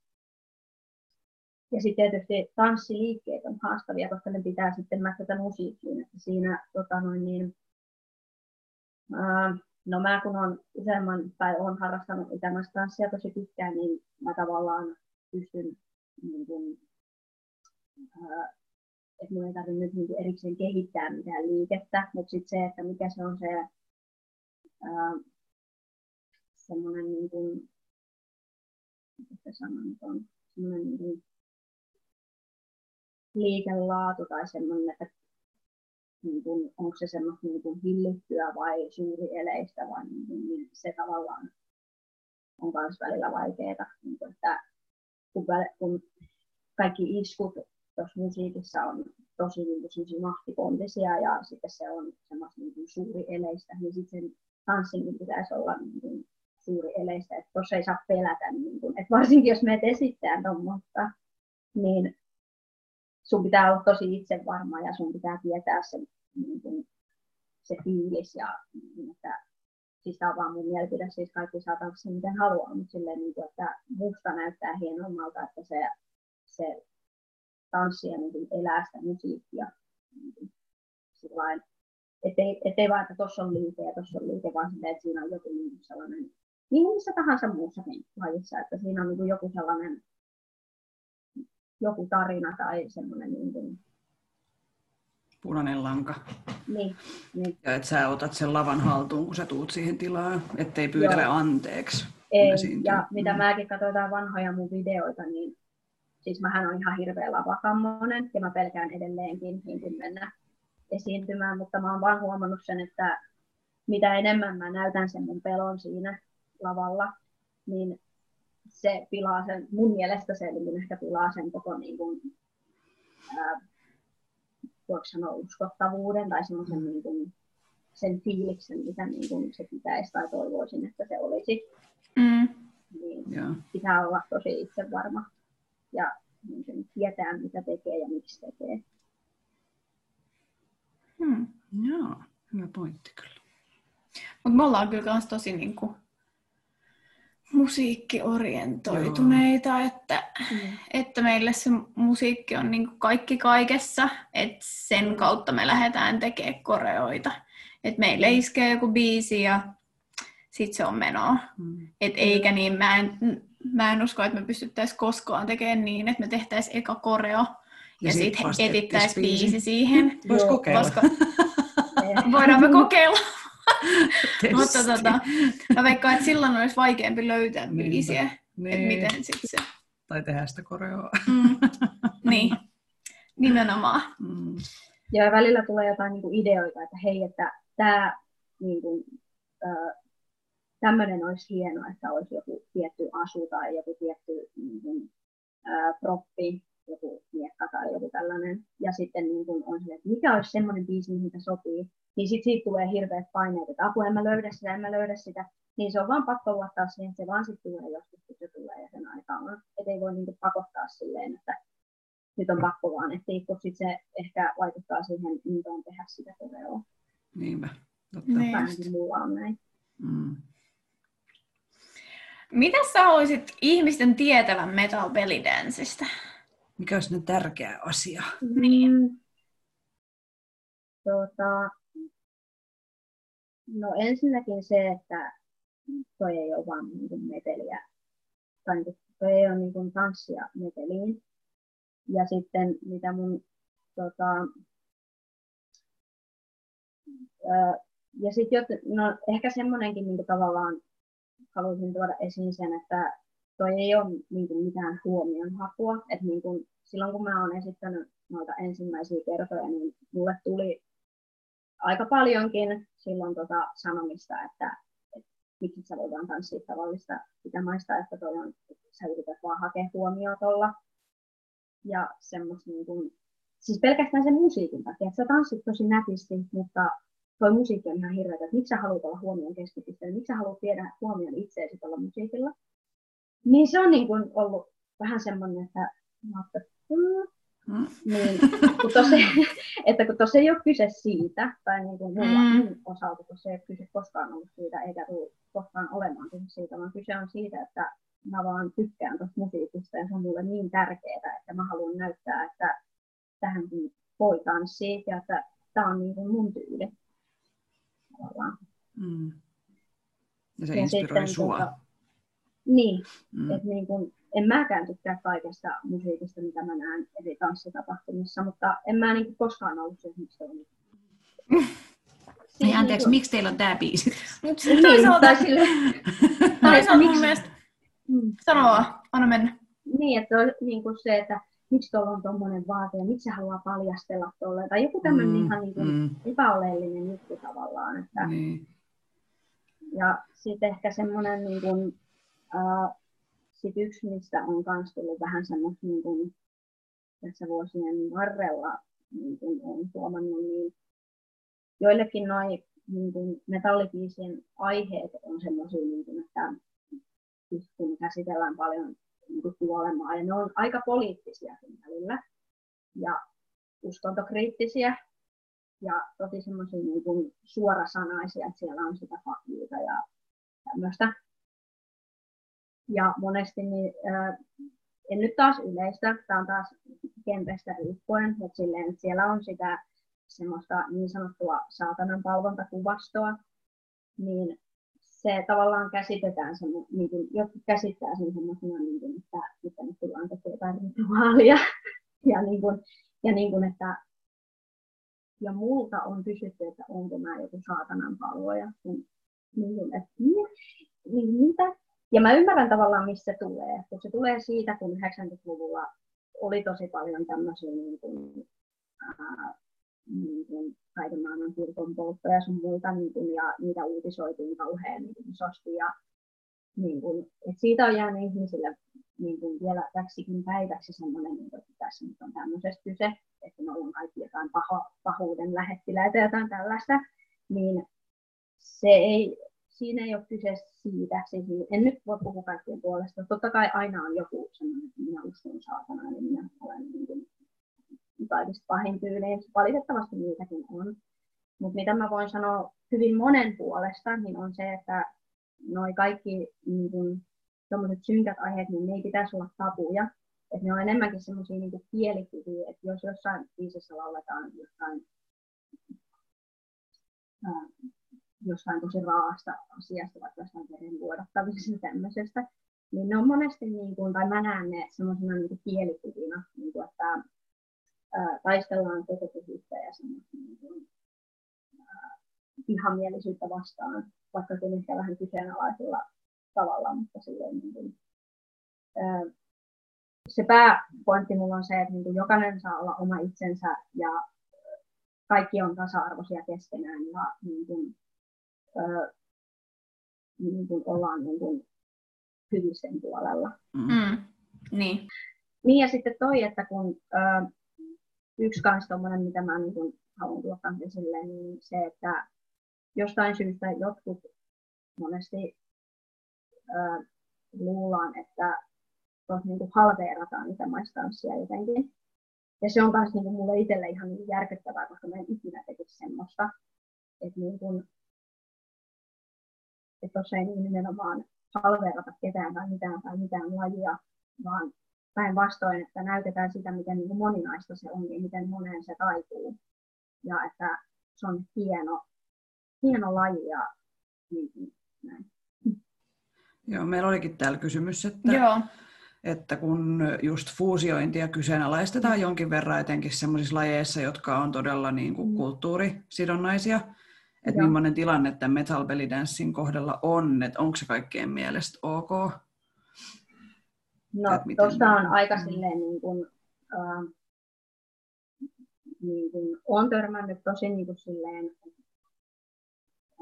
Ja sitten tietysti tanssiliikkeet on haastavia, koska ne pitää sitten mätsätä musiikkiin. Siinä, tota noin, niin, ää, no mä kun on useamman tai on harrastanut itämässä tanssia tosi pitkään, niin mä tavallaan pystyn niin kuin, ää, että mun ei tarvitse nyt niin erikseen kehittää mitään liikettä, mutta sitten se, että mikä se on se ää, semmoinen niin kuin, mitä sanon, on semmoinen niin kuin liikelaatu tai semmoinen, että niin kuin, onko se semmoista niin kuin hillittyä vai suuri eleistä vai niin, kuin, niin se tavallaan on myös välillä vaikeaa. Niin kuin, että kun, kun kaikki iskut tuossa musiikissa on tosi niin kuin, mahtipontisia ja sitten se on semmoista niin kuin, suuri eleistä, niin sitten sen tanssinkin pitäisi olla niin kuin, suuri eleistä, että tuossa ei saa pelätä, niin kuin, että varsinkin jos menet esittämään tuommoista, niin sun pitää olla tosi itsevarma ja sun pitää tietää se, niin kuin, se fiilis ja niin, että siis tämä on vaan mun mielipide, siis kaikki saa tanssia miten haluaa, mutta silleen, niin kuin, että musta näyttää hienommalta, että se, se tanssi ja niin elää sitä musiikkia. Niin sillain, ettei, ettei vaan, että tuossa on liike ja tuossa on liike, vaan silleen, että siinä on joku niin sellainen, niin kuin missä tahansa muussakin lajissa, että siinä on niin joku sellainen joku tarina tai semmoinen niin kuin... Punainen lanka. Niin, niin. Ja että sä otat sen lavan haltuun, kun sä tuut siihen tilaan, ettei pyytele Joo. anteeksi. Ei, ja mitä mm. mäkin katsoin vanhoja mun videoita, niin siis mähän on ihan hirveä lavakammonen ja mä pelkään edelleenkin niin kuin mennä esiintymään, mutta mä oon vaan huomannut sen, että mitä enemmän mä näytän sen mun pelon siinä lavalla, niin se pilaa sen, mun mielestä se niin ehkä pilaa sen koko niin kuin, ää, sanoa, uskottavuuden tai semmoisen mm. niin kuin, sen fiiliksen, mitä niin kuin se pitäisi tai toivoisin, että se olisi. Mm. niin Joo. pitää olla tosi itsevarma ja niin tietää, mitä tekee ja miksi tekee. Hmm. Joo, hyvä pointti kyllä. Mutta me ollaan kyllä myös tosi niinku musiikkiorientoituneita, Joo. että, mm. että meille se musiikki on niinku kaikki kaikessa, että sen kautta me lähdetään tekemään koreoita. Että meille mm. iskee joku biisi ja sitten se on menoa. Mm. Et eikä niin, mä en, mä en usko, että me pystyttäisiin koskaan tekemään niin, että me tehtäisiin eka koreo ja, ja sitten etittäisiin biisi siihen. Voisi kokeilla. Koska voidaan me kokeilla. Mutta tota, mä veikkaan, että silloin olisi vaikeampi löytää biisiä, niin. että miten sitten se... Tai tehdä sitä koreoa. Mm. Niin, nimenomaan. Mm. Ja välillä tulee jotain niin kuin ideoita, että hei, että tämä niin kuin, äh, tämmöinen olisi hienoa, että olisi joku tietty asu tai joku tietty niin kuin, proppi, joku miekka tai joku tällainen. Ja sitten niin kuin on se, että mikä olisi semmoinen biisi, mihin sopii niin sit siitä tulee hirveät paineet, että apua, en mä löydä sitä, en mä löydä sitä. Niin se on vaan pakko luottaa siihen, että se vaan sitten tulee joskus, kun se tulee ja sen aika on. Että ei voi niinku pakottaa silleen, että nyt on pakko vaan etsiä, kun sit se ehkä vaikuttaa siihen intoon tehdä sitä koreoa. Niinpä, totta. Niin on näin. Mm. Mitä sä haluaisit ihmisten tietävän metal bellydanceista? Mikä olisi tärkeä asia? Niin. Tuota, No ensinnäkin se, että toi ei ole vaan niin kuin meteliä, tai niin kuin, toi ei ole niin kuin tanssia meteliin. Ja sitten mitä mun tota, ja sitten no, ehkä semmoinenkin niin tavallaan haluaisin tuoda esiin sen, että toi ei ole niin kuin, mitään huomionhakua. Että niin kuin, silloin kun mä oon esittänyt noita ensimmäisiä kertoja, niin mulle tuli aika paljonkin silloin tota sanomista, että, että miksi sä voidaan tanssia tavallista itämaista, että toi on, että sä yrität vaan hakea huomioon tuolla. Ja semmoista niin kuin, siis pelkästään sen musiikin takia, että sä tanssit tosi nätisti, mutta toi musiikki on ihan hirveä, että miksi sä haluat olla huomion keskipisteellä, miksi sä haluat viedä huomioon itseäsi tuolla musiikilla. Niin se on niin kuin ollut vähän semmoinen, että mä Mm. Niin, kun tosi, että kun tuossa ei ole kyse siitä, tai niin kuin mulla mm. osalta tuossa ei ole kyse koskaan ollut siitä, eikä tule koskaan olemaan kyse siitä, vaan kyse on siitä, että mä vaan tykkään tuosta musiikista ja se on mulle niin tärkeää, että mä haluan näyttää, että tähänkin voi tanssia ja että tämä on niin kuin mun tyyli. Mm. Ja se ja inspiroi sua. Tuota, niin, mm. että niin kuin, en mäkään tykkää kaikesta musiikista, mitä mä näen eri tanssitapahtumissa, mutta en mä niin koskaan ollut se, miksi on. Ei, anteeksi, miksi teillä on tämä biisi? Niin, toisaalta, sille, toisaalta mun mielestä, mm. sanoa, anna mennä. Niin, että on niin kuin se, että miksi tuolla on tuommoinen vaate ja miksi se haluaa paljastella tuolle, tai joku tämmöinen mm, ihan niin kuin mm. epäoleellinen juttu tavallaan. Että, niin. Ja sitten ehkä semmoinen niin kuin, uh, sit yksi, mistä on myös tullut vähän semmoista niin kuin, tässä vuosien varrella niin kuin on huomannut, niin joillekin noin niin kuin aiheet on semmoisia, niin kuin, että kun käsitellään paljon niin kuin kuolemaa, ja ne on aika poliittisia välillä, ja uskontokriittisiä, ja tosi semmoisia niin suorasanaisia, että siellä on sitä faktiota ja tämmöistä. Ja monesti, niin, äh, en nyt taas yleistä, tämä on taas kentästä riippuen, mutta silleen, että siellä on sitä semmoista niin sanottua saatanan palvontakuvastoa, niin se tavallaan käsitetään, se, niin kuin, jotkut käsittää sen semmoisena, niin kuin, että, että nyt tullaan tekemään jotain rituaalia. ja, niin kuin, ja niin kuin, että ja multa on kysytty, että onko mä joku saatanan palvoja. Niin, niin, että, niin, niin, mitä? Ja mä ymmärrän tavallaan, missä se tulee. Kun se tulee siitä, kun 90-luvulla oli tosi paljon tämmöisiä niin kuin, ää, niin kuin kaiken maailman kirkon polttoja sun muita, niin kuin, ja niitä uutisoitiin kauhean niin kuin isosti. Ja, niin kuin, et siitä on jäänyt ihmisille niin kuin vielä täksikin päiväksi semmoinen, niin että tässä nyt on tämmöisestä kyse, että me ollaan kaikki jotain paho, pahuuden lähettiläitä ja jotain tällaista, niin se ei, siinä ei ole kyse siitä. Siis en nyt voi puhua kaikkien puolesta. Totta kai aina on joku sellainen, että minä uskon saatana, niin minä olen niin kuin kaikista pahin tyyliin. Valitettavasti niitäkin on. Mutta mitä mä voin sanoa hyvin monen puolesta, niin on se, että noi kaikki niin kun, synkät aiheet, niin ne ei pitäisi olla tabuja. Et ne on enemmänkin semmoisia niin kielikuvia, että jos jossain biisissä lauletaan jostain, jostain tosi raasta asiasta, vaikka jostain veren vuodattamisesta tämmöisestä, niin ne on monesti, niin kuin, tai mä näen ne semmoisena niin kielikuvina, niin kuin, että ää, taistellaan koko pyhyyttä ja semmoista niin kuin, vihamielisyyttä vastaan, vaikka se ehkä vähän kyseenalaisella tavalla, mutta silleen niin kuin, ää, se pääpointti mulla on se, että niin kuin jokainen saa olla oma itsensä ja kaikki on tasa-arvoisia keskenään ja niin kuin, ää, niin kuin ollaan niin kuin hyvisen puolella. Mm. Niin. Niin ja sitten toi, että kun ää, yksi kanssa tommonen, mitä mä niin kuin haluan tuottaa esille, niin se, että jostain syystä jotkut monesti ää, luullaan, että tuossa niin halveerataan niitä maistanssia jotenkin. Ja se on myös niin mulle itselle ihan niin järkyttävää, koska mä en ikinä tekisi semmoista. Että niin kuin, että tuossa ei niin nimenomaan halveerata ketään tai mitään tai mitään lajia, vaan päinvastoin, että näytetään sitä, miten niin moninaista se on ja miten moneen se taipuu. Ja että se on hieno, hieno laji ja niin, näin. Joo, meillä olikin täällä kysymys, että, Joo. että kun just fuusiointia kyseenalaistetaan jonkin verran etenkin sellaisissa lajeissa, jotka on todella niin kuin mm. kulttuurisidonnaisia, että Joo. millainen tilanne tämän metal belly dancing kohdalla on, että onko se kaikkien mielestä ok? No, tuossa on aika silleen niin kuin, äh, niin kuin, on törmännyt tosi niin kuin silleen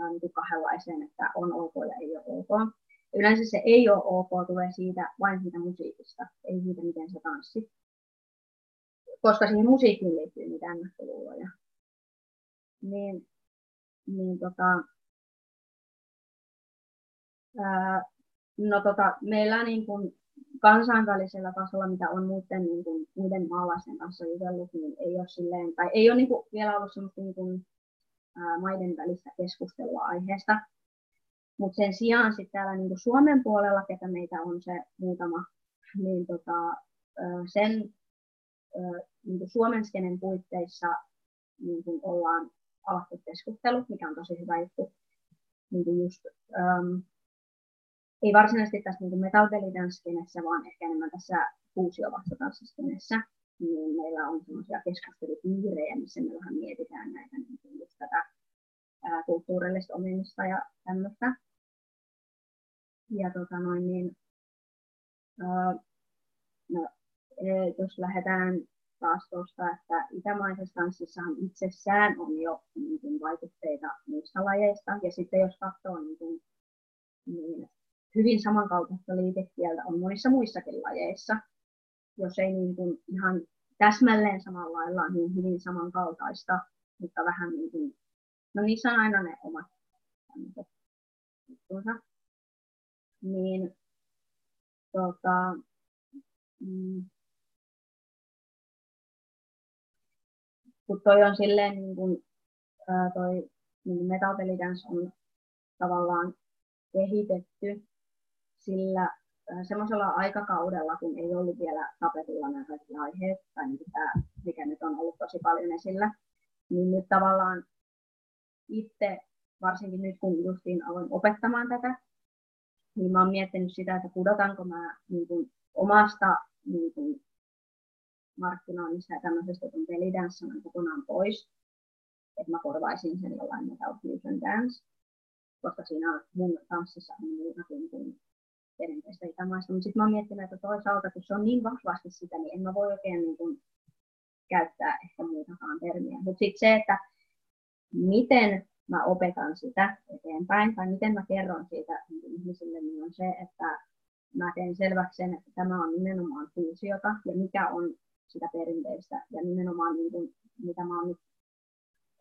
niin kuin kahdenlaiseen, että on ok ja ei ole ok. Yleensä se ei ole ok tulee siitä vain siitä musiikista, ei siitä miten se tanssi. Koska siihen musiikkiin liittyy niitä ennakkoluuloja. Niin, niin tota, ää, no tota, meillä niin kuin kansainvälisellä tasolla, mitä on muiden, niin kuin, muiden maalaisten kanssa jutellut, niin ei ole, silleen, tai ei ole niin kuin, vielä ollut sellaista niin kuin, ää, maiden välistä keskustelua aiheesta. Mutta sen sijaan sitten täällä niin kuin Suomen puolella, ketä meitä on se muutama, niin tota, sen niin kuin Suomen skenen puitteissa niin kuin ollaan avattu keskustelu, mikä on tosi hyvä juttu. Niin kuin just, um, ei varsinaisesti tässä niin metallipelitansskenessä, vaan ehkä enemmän tässä fuusiovastatanssiskenessä, niin meillä on sellaisia keskustelupiirejä, missä me vähän mietitään näitä niin just tätä ää, kulttuurillista omimista ja tämmöistä. Ja tota noin, niin, ää, no, e, jos lähdetään taas tuosta, että itämaisessa tanssissahan itsessään on jo niin kuin, vaikutteita muista lajeista. Ja sitten jos katsoo niin, kuin, niin hyvin samankaltaista liikekieltä on monissa muissakin lajeissa, jos ei niin kuin ihan täsmälleen samalla lailla, niin hyvin samankaltaista, mutta vähän niin kuin, no niissä on aina ne omat juttunsa. Niin, tota, mm, kun toi on silleen niin kuin, ää, toi niin metal on tavallaan kehitetty sillä semmoisella aikakaudella, kun ei ollut vielä tapetilla nämä kaikki aiheet, tai niin tämä, mikä nyt on ollut tosi paljon esillä, niin nyt tavallaan itse, varsinkin nyt kun justiin aloin opettamaan tätä, niin mä oon miettinyt sitä, että pudotanko mä niin kuin, omasta niin kuin, markkinoinnista ja tämmöisestä kun pelidanssan kokonaan pois, että mä korvaisin sen jollain metal fusion dance, koska siinä on mun tanssissa on muutakin kuin perinteistä itämaista. Mutta sitten mä oon miettinyt, että toisaalta, kun se on niin vahvasti sitä, niin en mä voi oikein niin kuin, käyttää ehkä muutakaan termiä. Mutta sitten se, että miten mä opetan sitä eteenpäin, tai miten mä kerron siitä ihmisille, niin on se, että mä teen selväksi sen, että tämä on nimenomaan fuusiota, ja mikä on sitä perinteistä, ja nimenomaan niin kuin, mitä mä oon nyt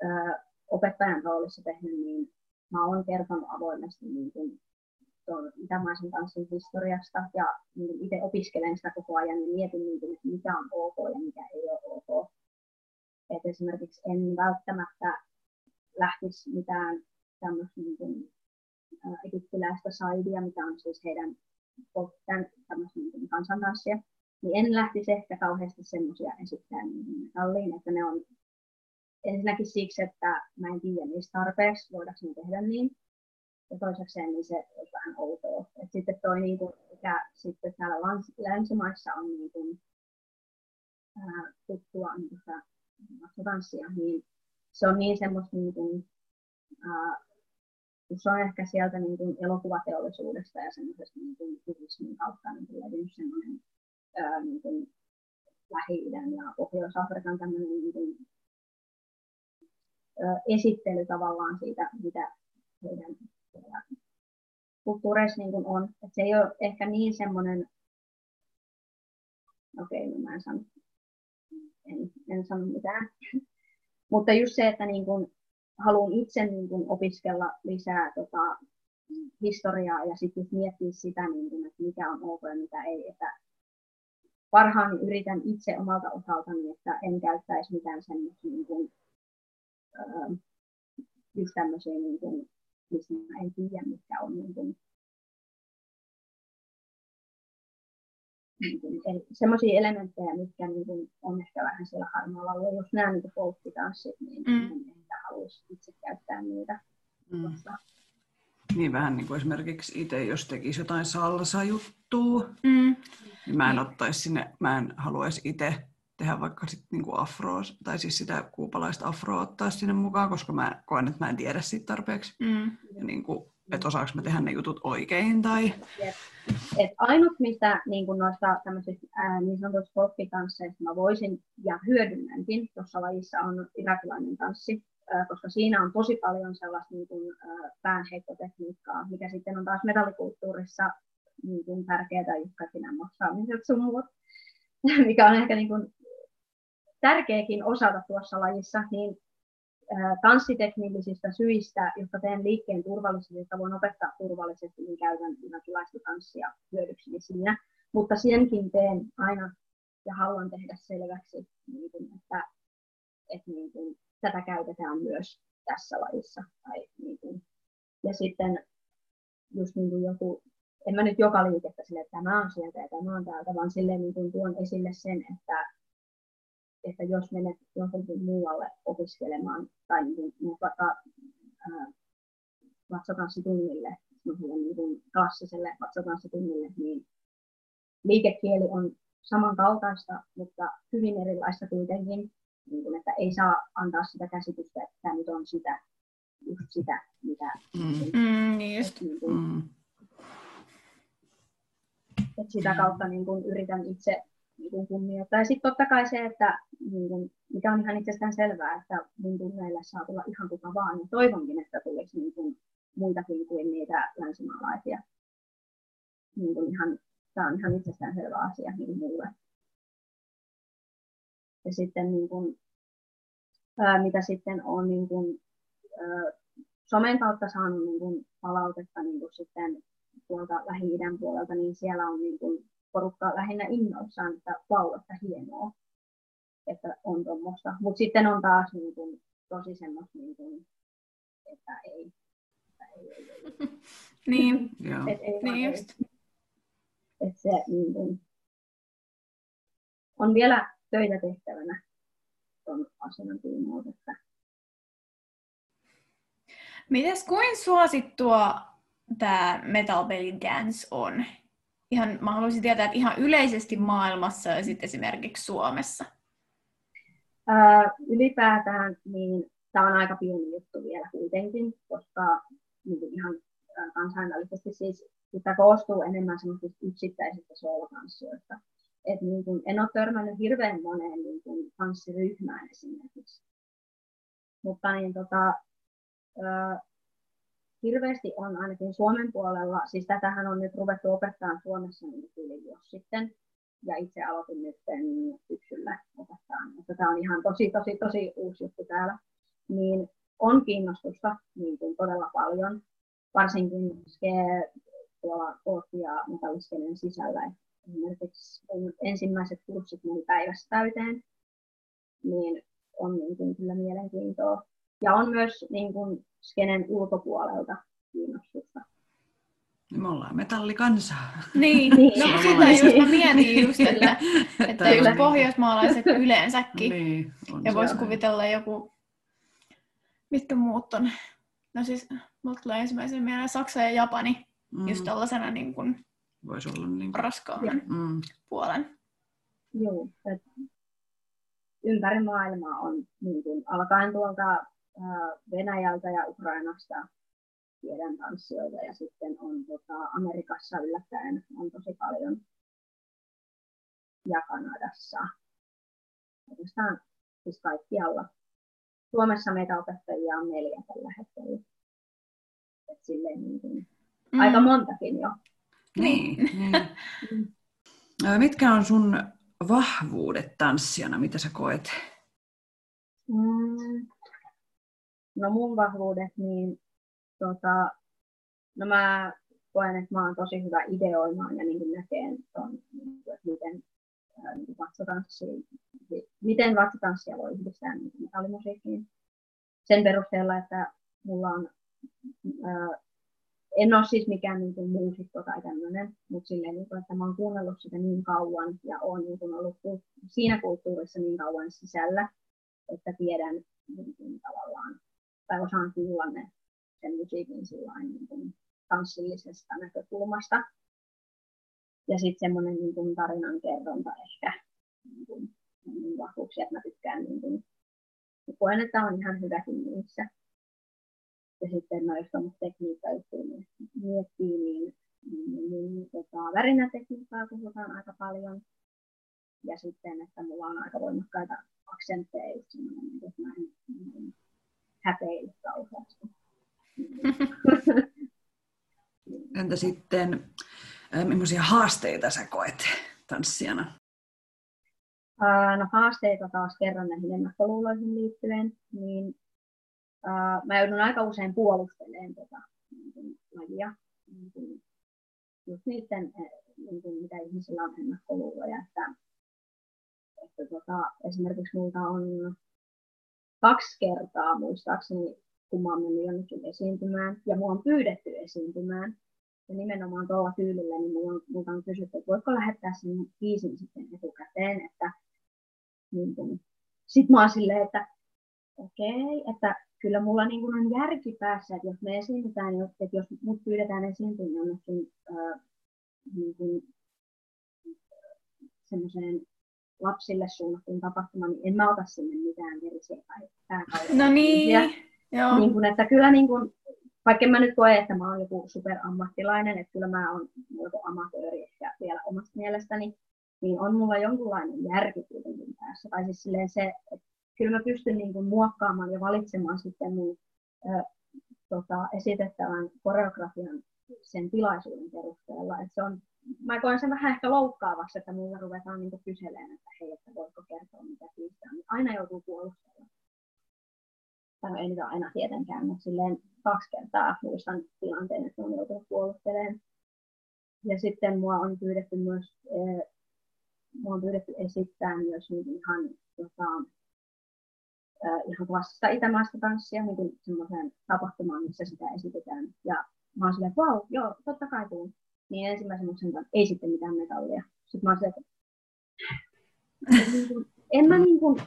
ö, opettajan roolissa tehnyt, niin mä oon kertonut avoimesti niin kuin, tuon itämaisen tanssin historiasta. Ja niin itse opiskelen sitä koko ajan ja mietin, niin kuin, että mikä on ok ja mikä ei ole ok. Et esimerkiksi en välttämättä lähtisi mitään tämmöistä niin kuin, egyptiläistä saidia, mikä on siis heidän tämmöistä niin kansantanssia, niin en lähtisi ehkä kauheasti semmoisia esittämään metalliin, että ne on ensinnäkin siksi, että mä en tiedä niistä tarpeeksi, voidaanko ne tehdä niin. Ja toisekseen niin se on vähän outoa. Et sitten toi, niin kuin, mikä sitten täällä länsimaissa on niin kuin, ää, tuttua niin kuin tanssia, niin se on niin semmoista niin kuin, ää, se on ehkä sieltä niin kuin elokuvateollisuudesta ja semmoisesta niin kuin kautta niin kuin semmoinen ää, niin kuin Lähi-idän ja Pohjois-Afrikan tämmöinen niin kuin, ää, esittely tavallaan siitä, mitä heidän kulttuureissa niin kuin on. Et se ei ole ehkä niin semmoinen, okei, okay, no mä en sano, en, en sano mitään. Mutta just se, että niin kuin, haluan itse niin kuin, opiskella lisää tota, historiaa ja sitten miettiä sitä, niin kuin, että mikä on ok ja mitä ei. Että parhaani yritän itse omalta osaltani, että en käyttäisi mitään semmoisia niin kuin, öö, just tämmöisiä, niin kuin, mistä mä en tiedä, mitkä on niin kuin, niin kuin, semmoisia elementtejä, mitkä niin kuin, on ehkä vähän siellä harmaalla alueella. Jos nämä niin polttitanssit, niin mm. en ehkä haluaisi itse käyttää niitä. Mm. Niin vähän niin kuin esimerkiksi itse, jos tekisi jotain salsa-juttua, mm. niin mä en ottaisi sinne, mä en haluaisi itse tehdä vaikka sit niinku afroa, tai siis sitä kuupalaista afroa ottaa sinne mukaan, koska mä koen, että mä en tiedä siitä tarpeeksi. Mm. Ja niinku, että osaanko mä tehdä ne jutut oikein tai... Yep. Et ainut, mistä niin noista tämmöisistä ää, niin sanotuista folkkitansseista mä voisin ja hyödynnänkin tuossa lajissa on irakilainen tanssi, koska siinä on tosi paljon sellaista niin kuin, ää, päänheittotekniikkaa, mikä sitten on taas metallikulttuurissa niin kuin tärkeää, just kaikki nämä maksaamiset sun muut, mikä on ehkä niin kuin, tärkeäkin osata tuossa lajissa, niin tanssiteknillisistä syistä, jotta teen liikkeen turvallisesti, jotta voin opettaa turvallisesti, niin käytän irakilaista tanssia hyödykseni siinä. Mutta senkin teen aina ja haluan tehdä selväksi, niin kuin, että, että niin kuin, tätä käytetään myös tässä lajissa. Tai, niin kuin, ja sitten just niin kuin joku, en mä nyt joka liikettä sille, että tämä on sieltä ja tämä on täältä, vaan silleen niin kuin tuon esille sen, että että jos menet johonkin muualle opiskelemaan tai niin vaikka vatsatanssitunnille, niin kuin klassiselle vatsatanssitunnille, niin liikekieli on samankaltaista, mutta hyvin erilaista kuitenkin, niin kuin, että ei saa antaa sitä käsitystä, että tämä nyt on sitä, just sitä, mitä... Mm. Mm, niin just. Niin kuin, mm. että sitä kautta niin kuin, yritän itse niin kuin kunnioittaa. Ja sitten totta kai se, että niin kuin, mikä on ihan itsestään selvää, että mun tunneille saa tulla ihan kuka vaan, niin toivonkin, että tulisi niin kuin, muitakin kuin niitä länsimaalaisia. Niin kuin ihan, tämä on ihan itsestään selvä asia niin mulle. Ja sitten niin kuin, ää, mitä sitten on niin kuin, ää, somen kautta saanut niin kuin, palautetta niin kuin sitten tuolta Lähi-idän puolelta, niin siellä on niin kuin, porukka lähinnä innoissaan, että vau, että hienoa, että on tuommoista. Mutta sitten on taas niin kuin, tosi semmoista, niin kuin, että ei. Että ei, ei, ei. niin, et ei niin just. Että se niin kuin, on vielä töitä tehtävänä tuon asian tiimoilta. Mites kuin suosittua tämä Metal Belly Dance on? ihan, mä haluaisin tietää, että ihan yleisesti maailmassa ja sitten esimerkiksi Suomessa? Ää, ylipäätään niin tämä on aika pieni juttu vielä kuitenkin, koska niin ihan kansainvälisesti siis tämä koostuu enemmän semmoisista yksittäisistä soolotanssijoista. Et niin kuin, en ole törmännyt hirveän moneen niin kuin, tanssiryhmään esimerkiksi. Mutta niin, tota, hirveästi on ainakin Suomen puolella, siis tätähän on nyt ruvettu opettaa Suomessa niin yli vuosi sitten, ja itse aloitin nyt syksyllä opettaa, mutta tämä on ihan tosi, tosi, tosi uusi juttu täällä, niin on kiinnostusta niin kuin todella paljon, varsinkin tuolla ootti- ja metalliskenen sisällä. Esimerkiksi ensimmäiset kurssit meni päivässä täyteen, niin on niin kuin kyllä mielenkiintoa. Ja on myös niin kuin skenen ulkopuolelta kiinnostusta. Me ollaan metallikansaa. Niin, niin. no sitä just mä mietin just, että, että just pohjoismaalaiset yleensäkin. Niin, ja voisi kuvitella joku, mitkä muut on. No siis, mulla tulee ensimmäisenä mieleen Saksa ja Japani, mm. just tällaisena niin kuin Voisi olla niin kuin... mm. puolen. Joo, että ympäri maailmaa on niin kuin, alkaen tuolta Venäjältä ja Ukrainasta tiedän tanssijoita ja sitten on tota, Amerikassa yllättäen on tosi paljon ja Kanadassa. Oikeastaan siis kaikkialla. Suomessa meitä opettajia on neljä tällä hetkellä. Et silleen niin kuin, mm. aika montakin jo. Niin. niin. Mitkä on sun vahvuudet tanssijana, mitä sä koet? Mm. No mun vahvuudet, niin tota, no mä koen, että mä oon tosi hyvä ideoimaan ja niin näkeen ton, että miten niin vatsatanssi, miten vatsatanssia voi yhdistää niin metallimusiikkiin. Sen perusteella, että mulla on, ää, en ole siis mikään niin kuin, muusikko tai tämmöinen, mutta silleen, niin kuin, että mä oon kuunnellut sitä niin kauan ja oon niin kuin, ollut siinä kulttuurissa niin kauan sisällä, että tiedän niin kuin, tavallaan, tai osaan kuulla ne sen musiikin sillain, niin kuin, tanssillisesta näkökulmasta. Ja sitten semmoinen niin kuin, tarinan kerronta ehkä niin kuin, niin vahvuuksia, että mä tykkään niin kuin, koen, että on ihan hyväkin niissä. Ja sitten no, tekniikka niin miettii, niin, niin, niin, niin tota, värinätekniikkaa puhutaan aika paljon. Ja sitten, että mulla on aika voimakkaita aksentteja, just semmoinen, että mä en niin, häpeile kauheasti. Entä sitten, millaisia haasteita sä koet tanssijana? No haasteita taas kerran näihin ennakkoluuloihin liittyen, niin uh, mä joudun aika usein puolustelemaan tota, niin lajia. Niin kuin, just niiden, niin kuin, mitä ihmisillä on ennakkoluuloja. Että, että tota, esimerkiksi multa on kaksi kertaa muistaakseni kun mä oon mennyt jonnekin esiintymään, ja mua on pyydetty esiintymään, ja nimenomaan tuolla tyylillä, niin mulla on, mulla on kysytty, että voiko lähettää sen biisin sitten etukäteen, että niin kun, sit mä oon silleen, että okei, okay, että kyllä mulla niin kun on järki päässä, että jos me esiintytään, että jos mut pyydetään esiintymään jonnekin äh, niin kun, semmoiseen lapsille suunnattuun tapahtumaan, niin en mä ota sinne mitään verisiä tai. No niin. Joo. Niin kuin, että kyllä niin kuin, vaikka mä nyt koe, että mä oon joku superammattilainen, että kyllä mä oon joku amatööri ehkä vielä omasta mielestäni, niin on mulla jonkunlainen järki kuitenkin tässä. Tai siis silleen se, että kyllä mä pystyn niin kuin muokkaamaan ja valitsemaan sitten mun ö, tota, esitettävän koreografian sen tilaisuuden perusteella. Että se on, mä koen sen vähän ehkä loukkaavaksi, että mulla ruvetaan niin kyselemään, että hei, että voitko kertoa mitä siitä on. Aina joutuu puolustelemaan tai ei niitä aina tietenkään, mutta silleen kaksi kertaa muistan tilanteen, että on joutunut puolustelemaan. Ja sitten mua on pyydetty myös, eh, mua on pyydetty esittää myös niin ihan, tota, ihan klassista itämaasta tanssia, niin kuin semmoiseen tapahtumaan, missä sitä esitetään. Ja mä oon silleen, wow, joo, totta kai tuun. Niin ensimmäisen muuten ei sitten mitään metallia. Sitten mä oon silleen, että en mä niin kuin,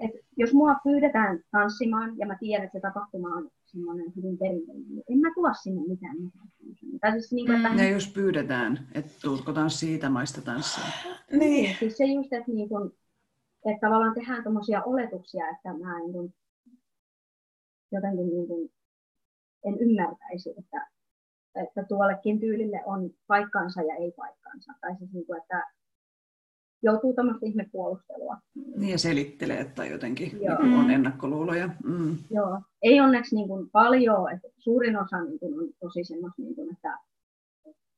että jos mua pyydetään tanssimaan ja mä tiedän, että se tapahtuma on semmoinen hyvin perinteinen, niin en mä tuo sinne mitään. mitään. Tai siis niin kuin, että... Mm. Ja jos pyydetään, että tuutko tanssiin maista tanssia. Niin. niin. Siis se just, että, niin kuin, että tavallaan tehdään tämmöisiä oletuksia, että mä niin kuin, jotenkin niin kuin, en ymmärtäisi, että, että tuollekin tyylille on paikkansa ja ei paikkansa. Tai siis niin kuin, että joutuu tämmöistä ihmepuolustelua. Niin ja selittelee, että jotenkin Joo. Niin on ennakkoluuloja. Mm. Joo, ei onneksi niin kuin paljon, että suurin osa niin kuin on tosi semmoista, niin kuin, että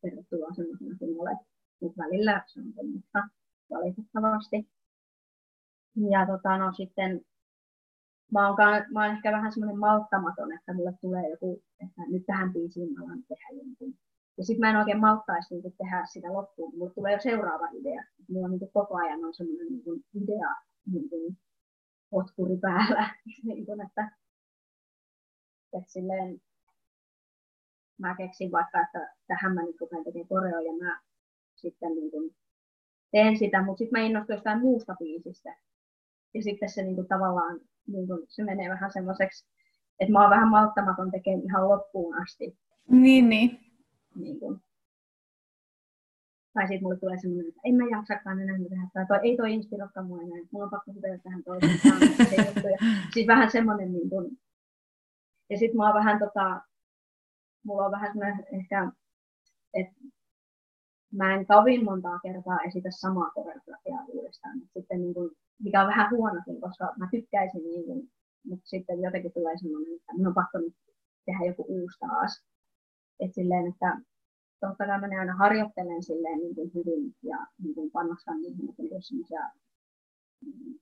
tervetuloa semmoisena kuin olet, mutta välillä se on semmoista valitettavasti. Ja tota, no sitten mä oon, mä oon ehkä vähän semmoinen malttamaton, että mulle tulee joku, että nyt tähän biisiin mä alan tehdä jonkun Ja sitten mä en oikein malttaisi niin tehdä sitä loppuun. Mulle tulee jo seuraava idea. Mulla niin koko ajan on semmoinen niin idea niin kuin potkuri päällä. niin kuin, että, että silleen, mä keksin vaikka, että tähän mä nyt rupean tekemään koreo ja mä sitten niin kuin teen sitä, mutta sitten mä innostuin jostain muusta biisistä. Ja sitten se niin kuin, tavallaan niin kuin, se menee vähän semmoiseksi, että mä oon vähän malttamaton tekemään ihan loppuun asti. Niin, niin. niin kuin. Tai sitten mulle tulee semmoinen, että en mä jaksakaan enää tehdä, tai toi, ei toi inspiroikaan mua enää, mulla on pakko hypätä tähän toiseen. siis vähän semmoinen, niin kuin. ja sitten mä oon vähän tota, mulla on vähän semmoinen ehkä, että mä en kovin montaa kertaa esitä samaa koreografiaa uudestaan. Sitten niin kuin, mikä on vähän huonokin, koska mä tykkäisin, niin kuin, mutta sitten jotenkin tulee semmoinen, että minun on pakko nyt tehdä joku uusi taas. Et silleen, että totta kai mä aina harjoittelen silleen niin kuin hyvin ja niin kuin panostan niihin, että jos semmoisia mm,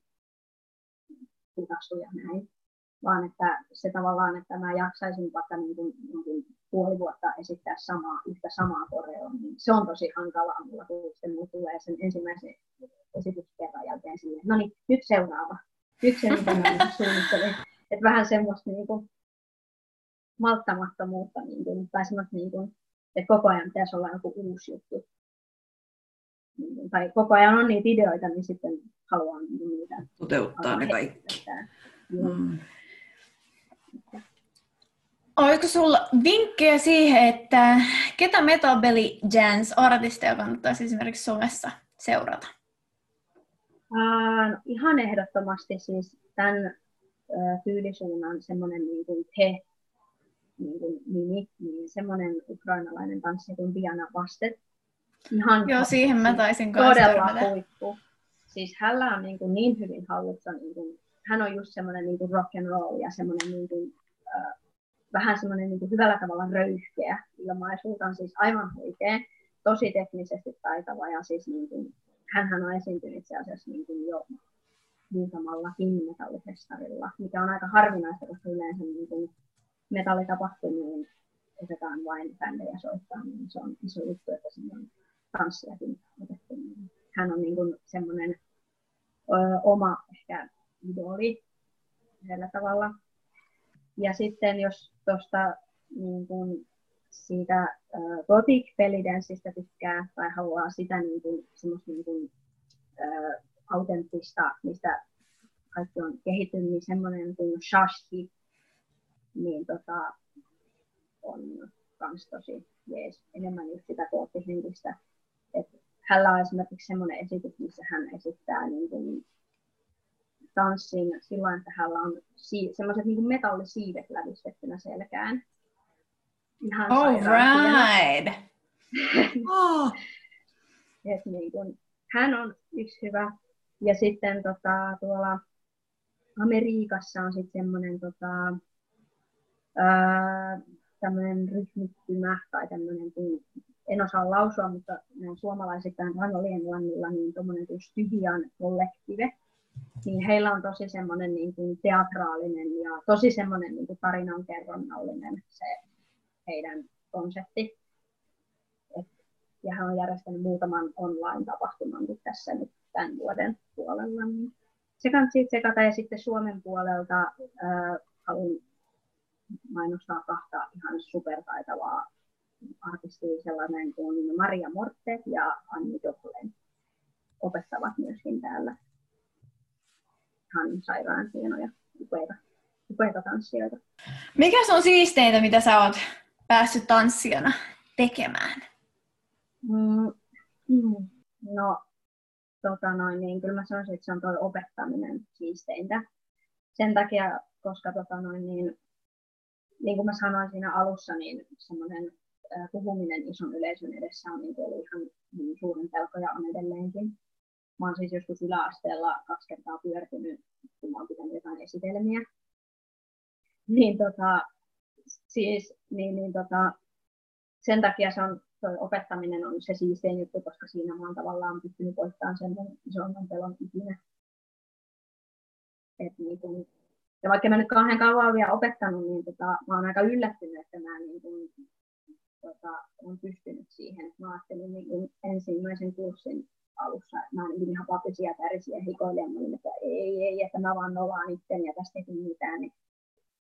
näin vaan että se tavallaan, että mä jaksaisin vaikka niin kuin, niin kuin puoli vuotta esittää samaa, yhtä samaa koreoa, niin se on tosi hankalaa mulla, kun sitten mulla tulee sen ensimmäisen esityskerran jälkeen silleen, no niin, nyt seuraava. Nyt se, mitä mä niin suunnittelin. Että vähän semmoista niin kuin, malttamattomuutta, niin kuin, tai semmoista, niin kuin, että koko ajan pitäisi olla joku uusi juttu. Niin, tai koko ajan on niitä ideoita, niin sitten haluan niin niitä toteuttaa ne kaikki. Mm. Oliko sulla vinkkejä siihen, että ketä Metal Belly Jans artisteja kannattaisi esimerkiksi somessa seurata? Uh, ihan ehdottomasti siis tämän uh, tyylisuunnan semmoinen niin kuin te niin kuin nimi, niin semmoinen ukrainalainen tanssija kuin Diana Vastet. Ihan Joo, siihen mä taisin Todella huippu. Siis hänellä on niin, kuin niin hyvin hallussa, niin kuin, hän on just semmoinen niin kuin rock and roll ja semmoinen niin kuin, uh, vähän semmoinen niin hyvällä tavalla röyhkeä ilmaisultaan, siis aivan huikea, tosi teknisesti taitava ja siis niin kuin, hänhän on esiintynyt itse asiassa niin kuin jo muutamalla metalifestarilla, mikä on aika harvinaista, koska yleensä niin kuin metallikapahtumiin otetaan vain bändejä soittaa, niin se on iso juttu, että sinne on tanssiakin otettu. Hän on niin kuin semmoinen ö, oma ehkä idoli yhdellä tavalla. Ja sitten jos tuosta niin kuin siitä äh, gothic-pelidanssista tykkää tai haluaa sitä niin kuin, semmoista niin kuin, äh, autenttista, mistä kaikki on kehittynyt, niin semmoinen kuin Shashki, niin tota, on kans tosi jees. Enemmän just sitä goothihenkistä. hänellä on esimerkiksi semmoinen esitys, missä hän esittää niin kuin, tanssin että hänellä on si- semmoiset niin metallisiivet lävistettynä selkään. Ihan All right. oh. Et niin kun, hän on yksi hyvä. Ja sitten tota, tuolla Amerikassa on sitten semmoinen tota, tämmöinen ryhmittymä tai tämmöinen, kun en osaa lausua, mutta näin suomalaisittain ranolien lannilla, niin tuommoinen kuin Stygian kollektive niin heillä on tosi semmoinen niin kuin teatraalinen ja tosi semmoinen niin kuin tarinankerronnallinen se heidän konsepti. Et, ja hän on järjestänyt muutaman online-tapahtuman tässä nyt tämän vuoden puolella. Niin se kannattaa sekata ja sitten Suomen puolelta äh, haluan mainostaa kahta ihan supertaitavaa artistia, sellainen kuin Maria Morte ja Anni Joklen opettavat myöskin täällä ihan sairaan hienoja, upeita, upeita tanssijoita. Mikä on siisteintä, mitä sä oot päässyt tanssijana tekemään? Mm, mm, no, tota noin, niin kyllä mä sanoisin, että se on tuo opettaminen siisteintä. Sen takia, koska tota noin, niin, niin kuin mä sanoin siinä alussa, niin semmoinen puhuminen ison yleisön edessä on niin ollut ihan niin suurin pelko ja on edelleenkin. Mä oon siis joskus yläasteella kaksi kertaa pyörtynyt, kun mä oon pitänyt jotain esitelmiä. Niin, tota, siis, niin, niin tota, sen takia se on, toi opettaminen on se siistein juttu, koska siinä mä oon tavallaan pystynyt voittamaan sen isomman pelon ikinä. Et niin kun, ja vaikka mä nyt kauhean kauan vielä opettanut, niin tota, mä oon aika yllättynyt, että mä niin kun, tota, olen pystynyt siihen. Mä ajattelin niin kuin ensimmäisen kurssin alussa, että mä olin ihan papisia tärisiä hikoilija, mä olin, että ei, ei, että mä vaan nolaan itten ja tästä ei mitään. Niin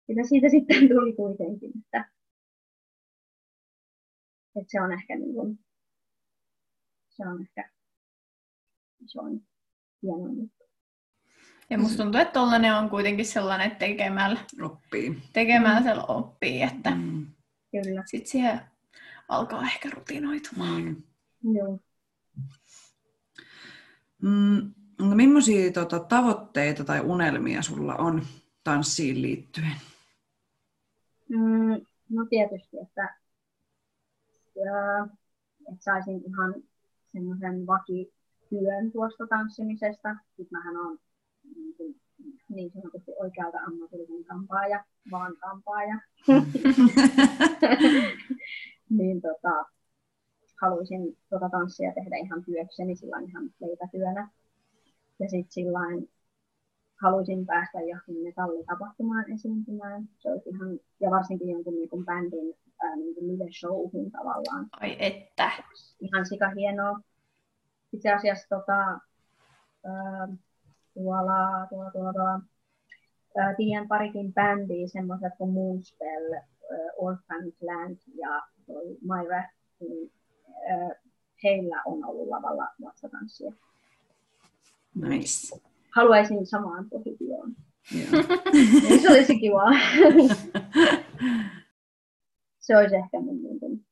mitä siitä sitten tuli kuitenkin, että, että se on ehkä niin kuin, se on ehkä se on hieno juttu. Ja musta tuntuu, että tollanen on kuitenkin sellainen, että tekemällä, Oppii. tekemällä se oppii, että Mm. Kyllä. sitten siihen alkaa ehkä rutinoitumaan. Mm. Joo. Mm, no millaisia tota, tavoitteita tai unelmia sulla on tanssiin liittyen? Mm, no tietysti, että, ja, että saisin ihan semmoisen vakityön tuosta tanssimisesta. Sitten mähän on niin, niin sanotusti oikealta ammatillinen kampaaja, vaan kampaaja. niin tota, haluaisin tota tanssia tehdä ihan työkseni, sillä ihan leipätyönä. Ja sitten sillain haluaisin päästä johonkin metallitapahtumaan esiintymään. Se olisi ihan, ja varsinkin jonkun niin bändin ää, niin live-showhun tavallaan. Ai että. Ihan sika hienoa. Itse asiassa tota, ää, tuolla, tuolla, tuolla, tuolla ää, tiedän parikin bändiä, semmoiset kuin Moonspell, Orphan Land ja toi Myra, niin heillä on ollut lavalla vatsatanssia. Nice. Haluaisin samaan positioon. Joo. Niin se olisi kiva. se olisi ehkä mun niin kuin,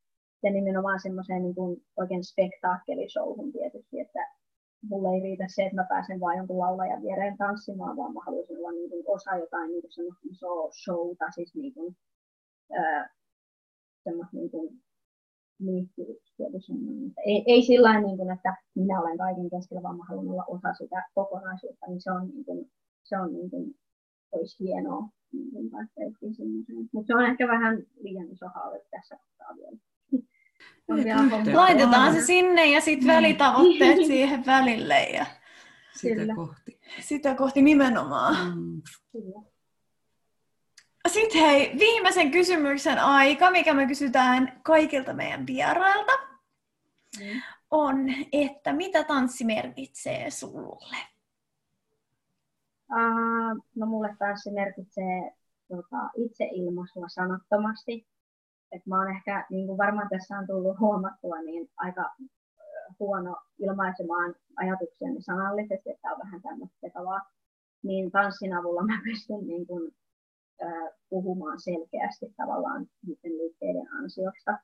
ja nimenomaan semmoiseen niin kuin, oikein spektaakkelishowhun tietysti, että mulle ei riitä se, että mä pääsen vaan jonkun laulajan viereen tanssimaan, vaan mä haluaisin olla niin kuin, osa jotain niin kuin semmoista isoa showta, siis niin kuin, ää, semmoista niin kuin, ei, ei sillä niin kuin, että minä olen kaiken keskellä, vaan mä haluan olla osa sitä kokonaisuutta, niin se on, niin kuin, se on niin kuin, olisi hienoa. Niin Mutta se on ehkä vähän liian iso haave tässä kohtaa vielä. Laitetaan se sinne ja sitten Niin. välitavoitteet siihen välille ja Sitä Kyllä. kohti. sitä kohti nimenomaan. Mm. Kyllä. Sitten hei, viimeisen kysymyksen aika, mikä me kysytään kaikilta meidän vierailta, Mm. on, että mitä tanssi merkitsee sulle? Uh, no mulle tanssi merkitsee tota, itseilmaisua sanattomasti. Et mä oon ehkä, niin kuin varmaan tässä on tullut huomattua, niin aika huono ilmaisemaan ajatuksiani sanallisesti, että on vähän tämmöistä sekavaa. Niin tanssin avulla mä pystyn niin kuin, puhumaan selkeästi tavallaan niiden liikkeiden ansiosta.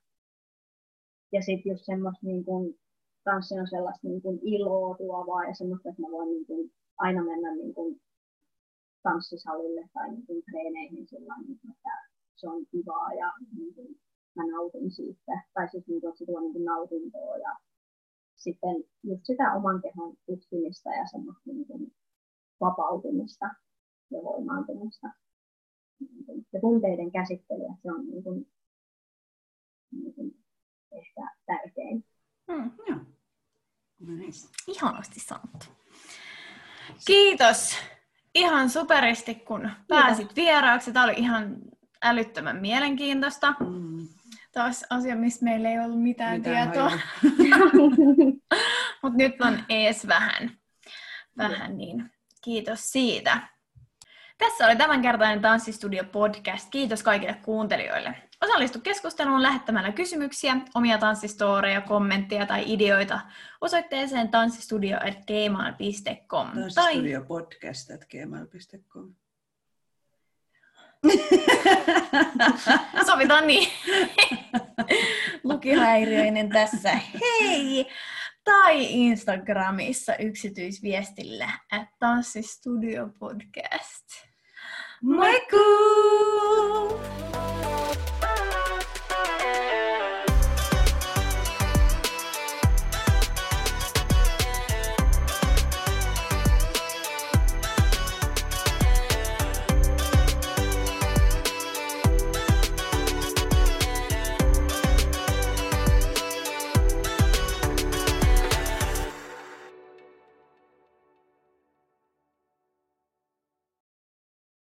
Ja sitten just semmoista, niin kuin, tanssi on sellaista niin kuin iloa tuovaa ja semmoista, että mä voin niin kuin, aina mennä niin kuin, tanssisalille tai niin kuin, treeneihin sillä niin kuin, että se on kivaa ja niin kuin, mä nautin siitä. Tai siis niin että se tuo niin kuin, nautintoa ja sitten just sitä oman kehon tutkimista ja semmoista niin kuin, vapautumista ja voimaantumista. Niin Ja tunteiden käsittelyä, se on niin kuin, niin kuin, ehkä tärkein. Hmm, Joo. Nice. ihanasti sanottu. Kiitos ihan superisti, kun pääsit vieraaksi. Tämä oli ihan älyttömän mielenkiintoista. Mm. Taas asia, mistä meillä ei ollut mitään Mitään tietoa. Mutta nyt on ees vähän. Vähän niin. Kiitos siitä. Tässä oli tämänkertainen Tanssistudio podcast. Kiitos kaikille kuuntelijoille. Osallistu keskusteluun lähettämällä kysymyksiä, omia tanssistoreja, kommentteja tai ideoita osoitteeseen tanssistudio.gmail.com Tanssistudiopodcast.gmail.com sovitaan niin. Lukihäiriöinen tässä. Hei! Tai Instagramissa yksityisviestillä at tanssistudiopodcast. Michael.